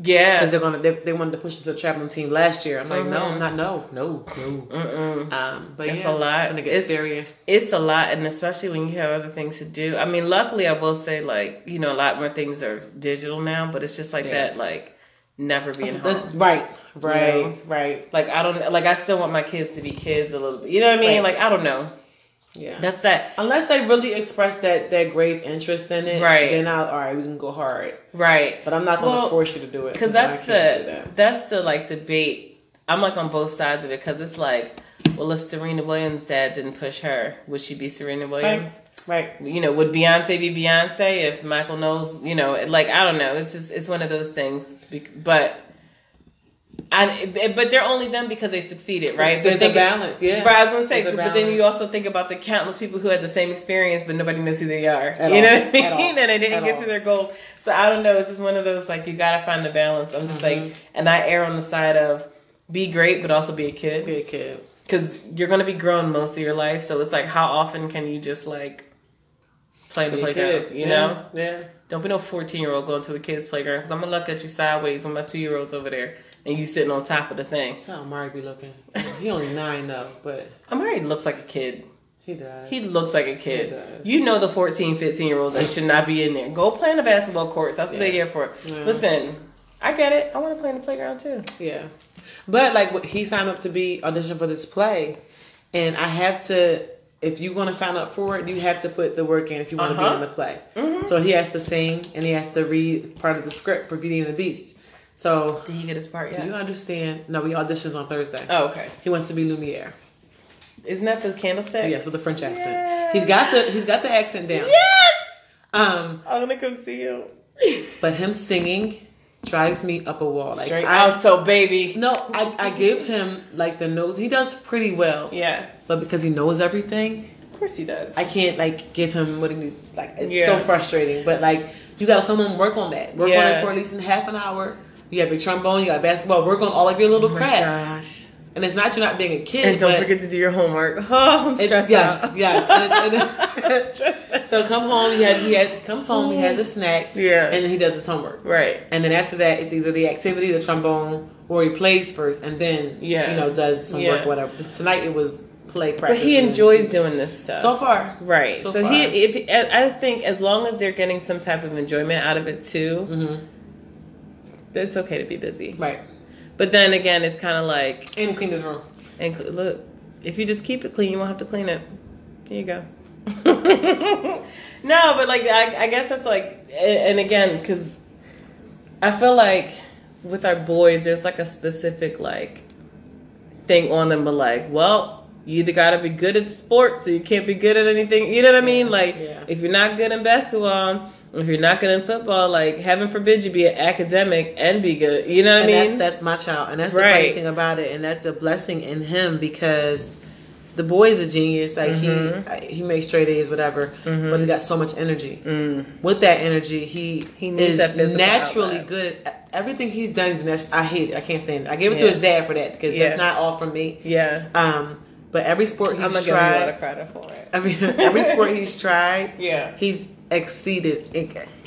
Yeah. because they're gonna they, they wanted to push him to a traveling team last year. I'm like, no, Mhm. I'm not. No, no, no. Mm-mm. Um, but It's yeah, a lot. It's- serious. It's a lot, and especially when you have other things to do. I mean, luckily, I will say, like, you know, a lot more things are digital now, but it's just like Yeah. that, like, never being home. right, right, You know? right. Like, I don't, like, I still want my kids to be kids a little bit. You know what I mean? Right. Like, I don't know. Yeah. That's that. Unless they really express that that grave interest in it, Right. Then I'll all right, we can go hard. Right. But I'm not going to Well, force you to do it Because that's the that. that's the like debate. I'm like on both sides of it because it's like, well, if Serena Williams' dad didn't push her, would she be Serena Williams? right. You know, would Beyonce be Beyonce if Michael Knowles? You know, like I don't know. It's just it's one of those things. But I but they're only them because they succeeded, right? There's but a balance, yeah. Right, I was gonna say, but then you also think about the countless people who had the same experience, but nobody knows who they are. At you know all. what I mean? All. and they didn't At get all. to their goals. So I don't know. It's just one of those like you gotta find the balance. I'm just Mm-hmm. like, and I err on the side of be great, but also be a kid Be a kid. because you're gonna be grown most of your life. So it's like, how often can you just like play in the playground? kid. You yeah. know, Yeah. don't be no 14 year old going to a kid's playground because I'm gonna look at you sideways when my two year old's over there and you sitting on top of the thing. That's how Amari be looking. He only nine though, but Amari looks like a kid. he does. He looks like a He kid. does. You know the 14, 15 year olds that should not be in there. Go play in the basketball courts. That's what they're here for. Yeah. Listen, I get it. I want to play in the playground too. Yeah. But like he signed up to be audition for this play, and I have to. If you're going to sign up for it, you have to put the work in if you want to Uh-huh. be in the play. Mhm. So he has to sing and he has to read part of the script for Beauty and the Beast. So Did he get his part yet? do you understand? No, we auditions on Thursday. Oh, okay. He wants to be Lumiere. Isn't that the candlestick? Yes, with a French accent. Yes. He's got the he's got the accent down. Yes! Um, I'm gonna come see you. but him singing drives me up a wall. Like Straight I, out, so baby. no, I, I give him like the nose. He does pretty well, Yeah, but because he knows everything, of course he does. I can't like give him what he needs. Like it's Yeah. so frustrating. But like you got to come home and work on that. Work on it for at least in half an hour. You have your trombone, you got basketball. Work on all of your little Oh crafts, gosh. And it's not you're not being a kid. And don't forget to do your homework. Oh, I'm stressed yes, out. yes. And and so come home. He had he had comes home. He has a snack. Yeah. and then he does his homework. Right. And then after that, it's either the activity, the trombone, or he plays first, and then Yeah. you know does some Yeah. work, whatever. Tonight it was play practice. But he enjoys doing this stuff. so far. Right. So So, far. he, if I think, as long as they're getting some type of enjoyment out of it too, hmm it's okay to be busy. Right. But then again, it's kind of like, And clean this room. and cl- look, if you just keep it clean, you won't have to clean it. Here you go. no, but like I, I guess that's like, and and again, because I feel like with our boys, there's like a specific like thing on them, but like, well, you either gotta be good at sports or you can't be good at anything. You know what I mean? Like, yeah. if you're not good in basketball, if you're not good in football, like, heaven forbid you be an academic and be good. You know what and I mean? that's, that's my child, and that's the funny thing about it, and that's a blessing in him because the boy is a genius. Like Mhm. he he makes straight A's, whatever, Mhm. but he's got so much energy. Mm. With that energy, he He is naturally outlet. good. At, everything he's done, natu- I hate it. I can't stand it. I gave it to his dad for that because Yeah. that's not all from me. Yeah. Um, but every sport he's I'm gonna give you a lot tried, of credit for it. every every sport he's tried, Yeah. he's exceeded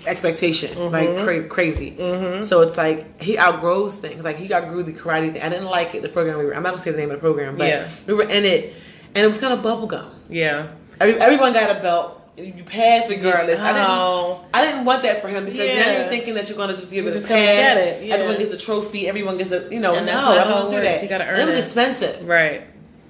expectation Mhm. like cra- crazy. Mm-hmm. So it's like he outgrows things. Like he outgrew the karate thing. I didn't like it. The program we were. I'm not gonna say the name of the program, but Yeah. we were in it, and it was kind of bubblegum. Yeah. Every, everyone got a belt. You passed regardless. I didn't. Oh. I didn't want that for him because now you're thinking that you're gonna just give You're it just a pass. get it, yeah. Everyone gets a trophy. Everyone gets a you know. And no, I don't do that. You gotta And earn it was expensive. Right.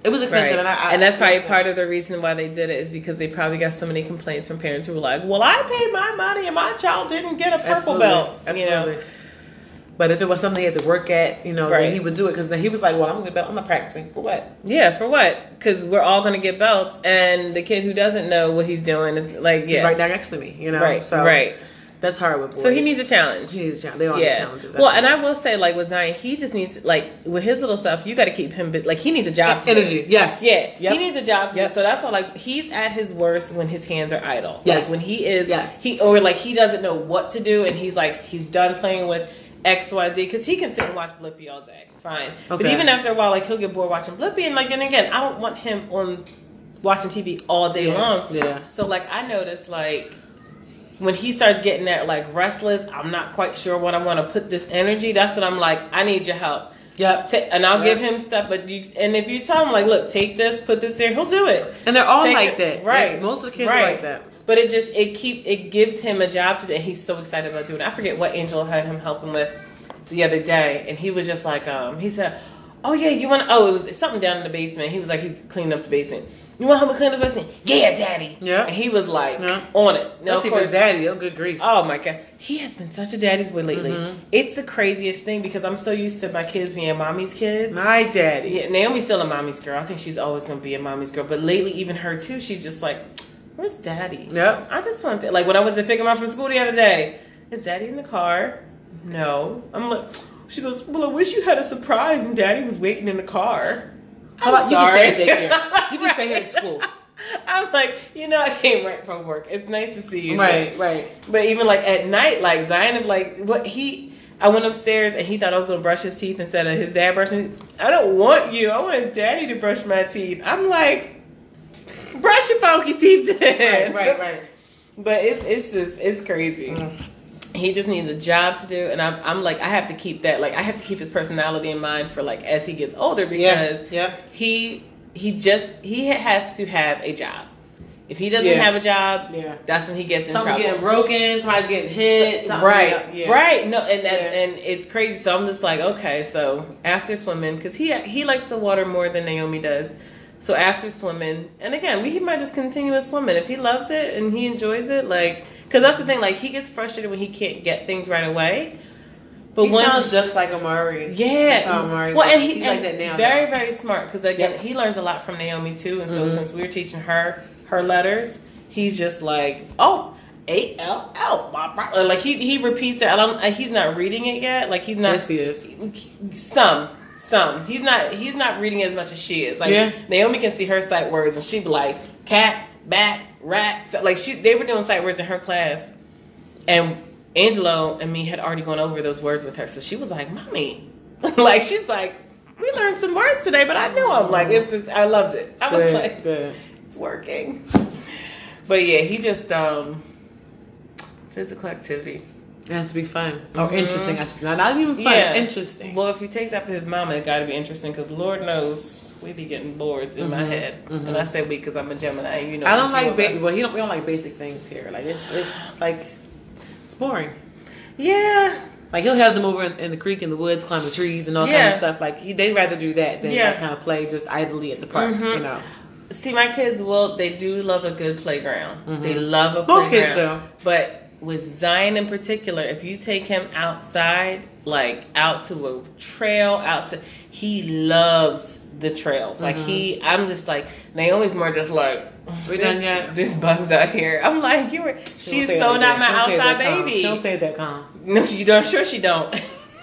It was expensive, Right. and I, I and that's probably part of the reason why they did it is because they probably got so many complaints from parents who were like, "Well, I paid my money and my child didn't get a purple Absolutely. belt." Absolutely. You know. But if it was something he had to work at, you know, Right. then he would do it because then he was like, "Well, I'm gonna belt. I'm not practicing for what." Yeah. For what? Because we're all gonna get belts, and the kid who doesn't know what he's doing is like, He's right there next to me, you know. right, so right. That's hard with boys. So he needs a challenge. He needs a challenge. They all need Yeah. challenges. Well, and I will say, like with Zion, he just needs like with his little stuff. You got to keep him like he needs a job. to do. energy. Yes. Yeah, Yep. he needs a job. Yep. So that's all. like, he's at his worst when his hands are idle. Yes. Like when he is, Yes. he or like he doesn't know what to do, and he's like he's done playing with X, Y, Z because he can sit and watch Blippi all day. Fine, Okay. but even after a while, like he'll get bored watching Blippi, and like, and again, I don't want him on watching TV all day Yeah. long. Yeah. So like, I noticed like when he starts getting that like restless, I'm not quite sure what I want to put this energy. That's when I'm like, I need your help. Yep. Ta- and I'll Yeah. give him stuff, but you and if you tell him like, look, take this, put this there, he'll do it. And they're all Take like it- that. right? Like, most of the kids right. are like that. But it just it keep it gives him a job to do, and he's so excited about doing. it. I forget what Angel had him helping with the other day, and he was just like, um, he said, "Oh yeah, you want? Oh, it was something down in the basement." He was like, he's cleaning up the basement. You want help me clean the basement? Yeah, daddy. Yeah. And he was like Yeah. on it. No, with his course, daddy. Oh, good grief. Oh my god, he has been such a daddy's boy lately. Mhm. It's the craziest thing because I'm so used to my kids being mommy's kids. My daddy. Yeah, Naomi's still a mommy's girl. I think she's always gonna be a mommy's girl. But lately, even her too, she's just like, "Where's daddy?" Yep. I just want to like when I went to pick him up from school the other day. Is daddy in the car? No. I'm like. She goes, well, I wish you had a surprise and daddy was waiting in the car. How about you just stay at daycare? You can stay here at school. I'm like, you know, I came right from work. It's nice to see you. Right, right. But even like at night, like Zion, like what he, I went upstairs and he thought I was gonna brush his teeth instead of his dad brushing. His, I don't want you. I want daddy to brush my teeth. I'm like, brush your funky teeth then. Right, right, right. But it's it's just it's crazy. Mm. He just needs a job to do, and I'm I'm like I have to keep that like I have to keep his personality in mind for like as he gets older because Yeah, yeah. he he just he has to have a job. If he doesn't Yeah. have a job, Yeah. that's when he gets in Something's trouble. getting broken. Somebody's getting hit. something- right, yeah. right. No, and and, Yeah. and it's crazy. So I'm just like, okay. So after swimming, because he he likes the water more than Naomi does. So after swimming, and again, we he might just continue with swimming if he loves it and he enjoys it. Like, because that's the thing. Like, he gets frustrated when he can't get things right away. But he sounds just like Amari. yeah. Amari well, and he he's and like that now. very though. very smart because again Yep. he learns a lot from Naomi too. And so Mhm. since we were teaching her her letters, he's just like oh. A L L, like he he repeats it. I don't. uh, He's not reading it yet. Like he's not. Yes, he is. Some, some. He's not. He's not reading as much as she is. Like Yeah. Naomi can see her sight words, and she'd be like cat, bat, rat. So, like she, they were doing sight words in her class, and Angelo and me had already gone over those words with her. So she was like, "Mommy," like she's like, we learned some words today, but I knew I'm like, it's just, I loved it. I was Good, like, good. it's working. But yeah, he just um physical activity. It has to be fun or Mhm. interesting. I should not, not even fun. Yeah. Interesting. Well, if he takes after his mama, it got to be interesting because Lord knows we be getting bored in my Mhm, head, mhm. and I say we because I'm a Gemini. You know, I don't like ba- well, he don't. We don't like basic things here. Like it's it's like it's boring. Yeah, Like he'll have them over in, in the creek in the woods, climbing trees and all kind of stuff. Like he, they'd rather do that than Yeah. like, kind of play just idly at the park. Mhm. You know, See, my kids will. They do love a good playground. Mhm. They love a playground. most playground. kids do. But with Zion in particular, if you take him outside, like out to a trail, out to, he loves the trails. Like he, I'm just like Naomi's more just like. We "There's- done yet?" There's bugs out here. I'm like, you were. She She's don't so not again. my She don't outside that calm. baby. She don't say that calm. No, you don't. Sure, she don't.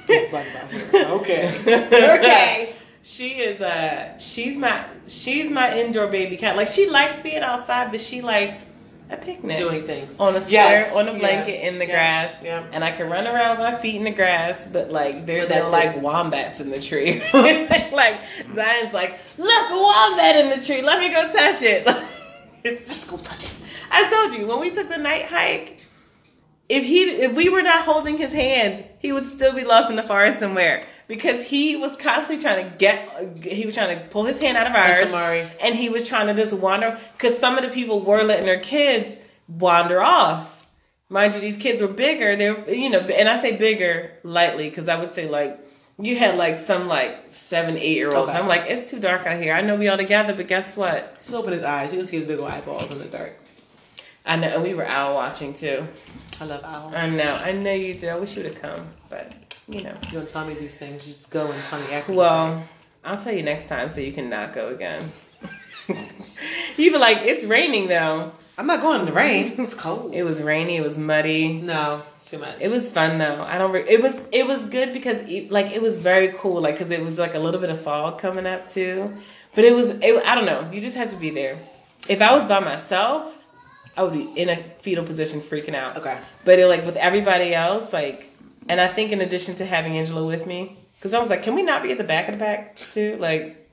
There's bugs out here. Okay. okay. She is uh she's my she's my indoor baby cat. Like she likes being outside, but she likes a picnic Doing things. on a square, Yes, on a blanket yes, in the yeah, grass. yeah. And I can run around with my feet in the grass, but like there's But no that's like wombats in the tree. like Zion's like, look, a wombat in the tree. Let me go touch it. it's Let's go touch it. I told you when we took the night hike. If he if we were not holding his hand, he would still be lost in the forest somewhere because he was constantly trying to get. He was trying to pull his hand out of ours, and he was trying to just wander because some of the people were letting their kids wander off. Mind you, these kids were bigger. They're you know, and I say bigger lightly because I would say like you had like some like seven, eight year olds. Okay. I'm like, it's too dark out here. I know we all together, but guess what? Just open his eyes. You can see his big old eyeballs in the dark. I know, and we were owl watching too. I love owls. I know, I know you do. I wish you would have come, but you know. you don't tell me these things. You just go and tell me after. Well, I'll tell you next time so you can not go again. you be like, it's raining though. I'm not going in the rain. It's cold. It was rainy. It was muddy. no, it's too much. It was fun though. I don't. Re- it was. It was good because it, like it was very cool. Like because it was like a little bit of fog coming up too. But it was. It, I don't know. You just have to be there. If I was by myself, I would be in a fetal position, freaking out. okay. But it, like with everybody else, like, and I think in addition to having Angela with me, because I was like, can we not be at the back of the pack too? Like,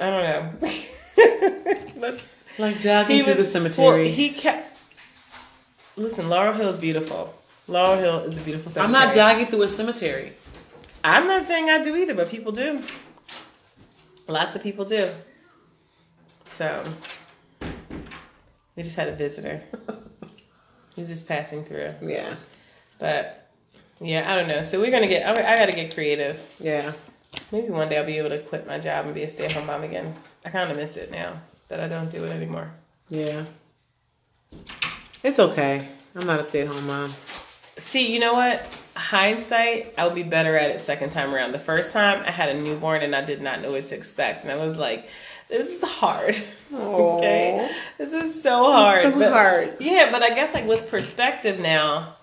I don't know. Like jogging through the well, cemetery. he kept. Listen, Laurel Hill is beautiful. Laurel Hill is a beautiful cemetery. I'm not jogging through a cemetery. I'm not saying I do either, but people do. Lots of people do. So we just had a visitor. He's just passing through. Yeah. But yeah, I don't know. So we're gonna get. I, I gotta get creative. Yeah. Maybe one day I'll be able to quit my job and be a stay-at-home mom again. I kind of miss it now that I don't do it anymore. Yeah. It's okay. I'm not a stay at home mom. See, you know what? Hindsight, I would be better at it second time around. The first time, I had a newborn and I did not know what to expect, and I was like, "This is hard." okay, this is so hard. so But- hard. Yeah, but I guess like with perspective now,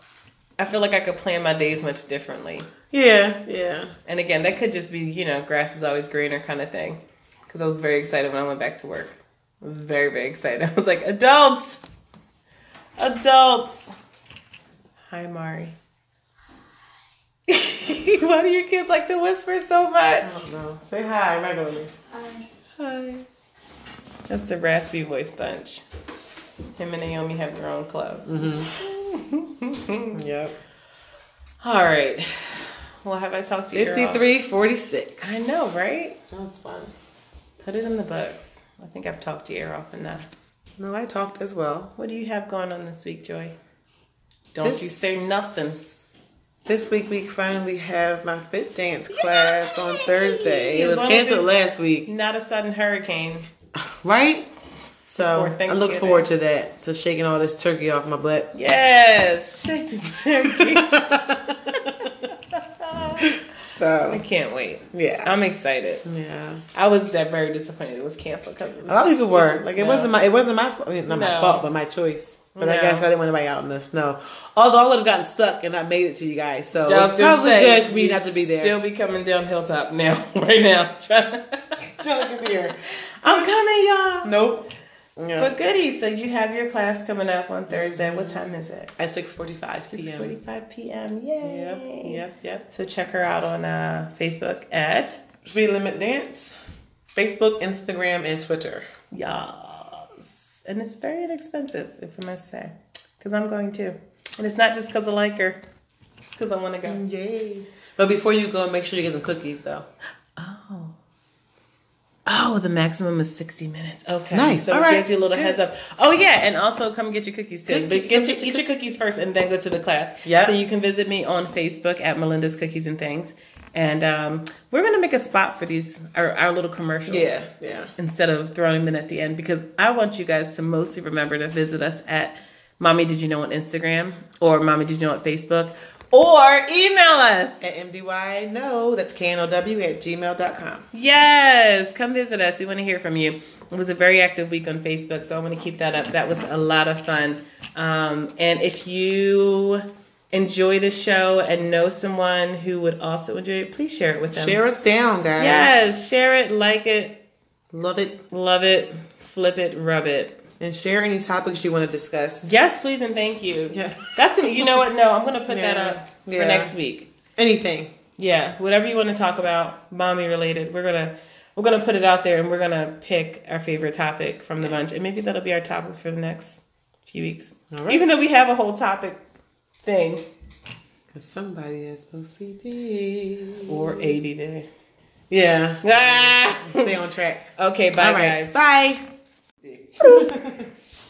I feel like I could plan my days much differently. Yeah, yeah. And again, that could just be, you know, grass is always greener kind of thing. Because I was very excited when I went back to work. I was very, very excited. I was like, adults! Adults! Hi, Mari. Why do your kids like to whisper so much? I don't know. Say hi regularly. Hi. Hi. That's the raspy voice bunch. Him and Naomi have their own club. Mm-hmm. Yep. All right. Well, have I talked to you? 53, 46. I know, right? That was fun. Put it in the books. I think I've talked your ear off enough. No, I talked as well. What do you have going on this week, Joy? Don't This- you say nothing. This week we finally have my fit dance class on Thursday. It was canceled last week, Not a sudden hurricane. right? So I look forward to that, to shaking all this turkey off my butt. Yes, shake the turkey. So I can't wait. yeah, I'm excited. yeah. I was that very disappointed it was canceled because A lot of people were like, it wasn't my, it wasn't my, I mean, not my fault, but my choice. But I guess I didn't want anybody out in the snow. Although I would have gotten stuck and not made it to you guys, so I was it's probably say, good for me not to be there. Still be coming down hilltop now, right now. Trying trying to get there. I'm coming, y'all. Nope. Yeah. But goody, so you have your class coming up on Thursday. What time is it? At six forty-five p.m. 6:45 p.m. Yay! Yep, yep, yep. So check her out on uh, Facebook at Speed Limit Dance, Facebook, Instagram, and Twitter. Yes. And it's very inexpensive, if I must say. Because I'm going too. And it's not just because I like her. It's because I want to go. Yay. But before you go, make sure you get some cookies, though. Oh. The maximum is 60 minutes. Okay. Nice. So All it right. gives you a little Good. heads up. Oh, yeah. And also come get your cookies too. Cookie- but get your, eat your cookies first and then go to the class. Yep. So you can visit me on Facebook at Melinda's Cookies and Things. And um, we're going to make a spot for these, our, our little commercials. Yeah, yeah. instead of throwing them in at the end because I want you guys to mostly remember to visit us at Mommy Did You Know on Instagram or Mommy Did You Know on Facebook or email us. At MDY, no, that's K-N-O-W at gmail.com. Yes, come visit us. We want to hear from you. It was a very active week on Facebook, so I want to keep that up. That was a lot of fun. Um, and if you enjoy the show and know someone who would also enjoy it, please share it with them. Share us down, guys. Yes, share it, like it, Love it. love it, flip it, rub it. And share any topics you want to discuss. Yes, please and thank you. Yeah. That's gonna. You know what? No, I'm gonna put that Yeah. up for next week. Anything. Yeah, whatever you want to talk about, mommy related. We're gonna we're gonna put it out there, and we're gonna pick our favorite topic from the bunch, and maybe that'll be our topics for the next few weeks. All right. Even though we have a whole topic thing Because somebody has OCD. or ADD. Yeah. Ah! Stay on track. okay, bye right. guys. Bye. Pronto.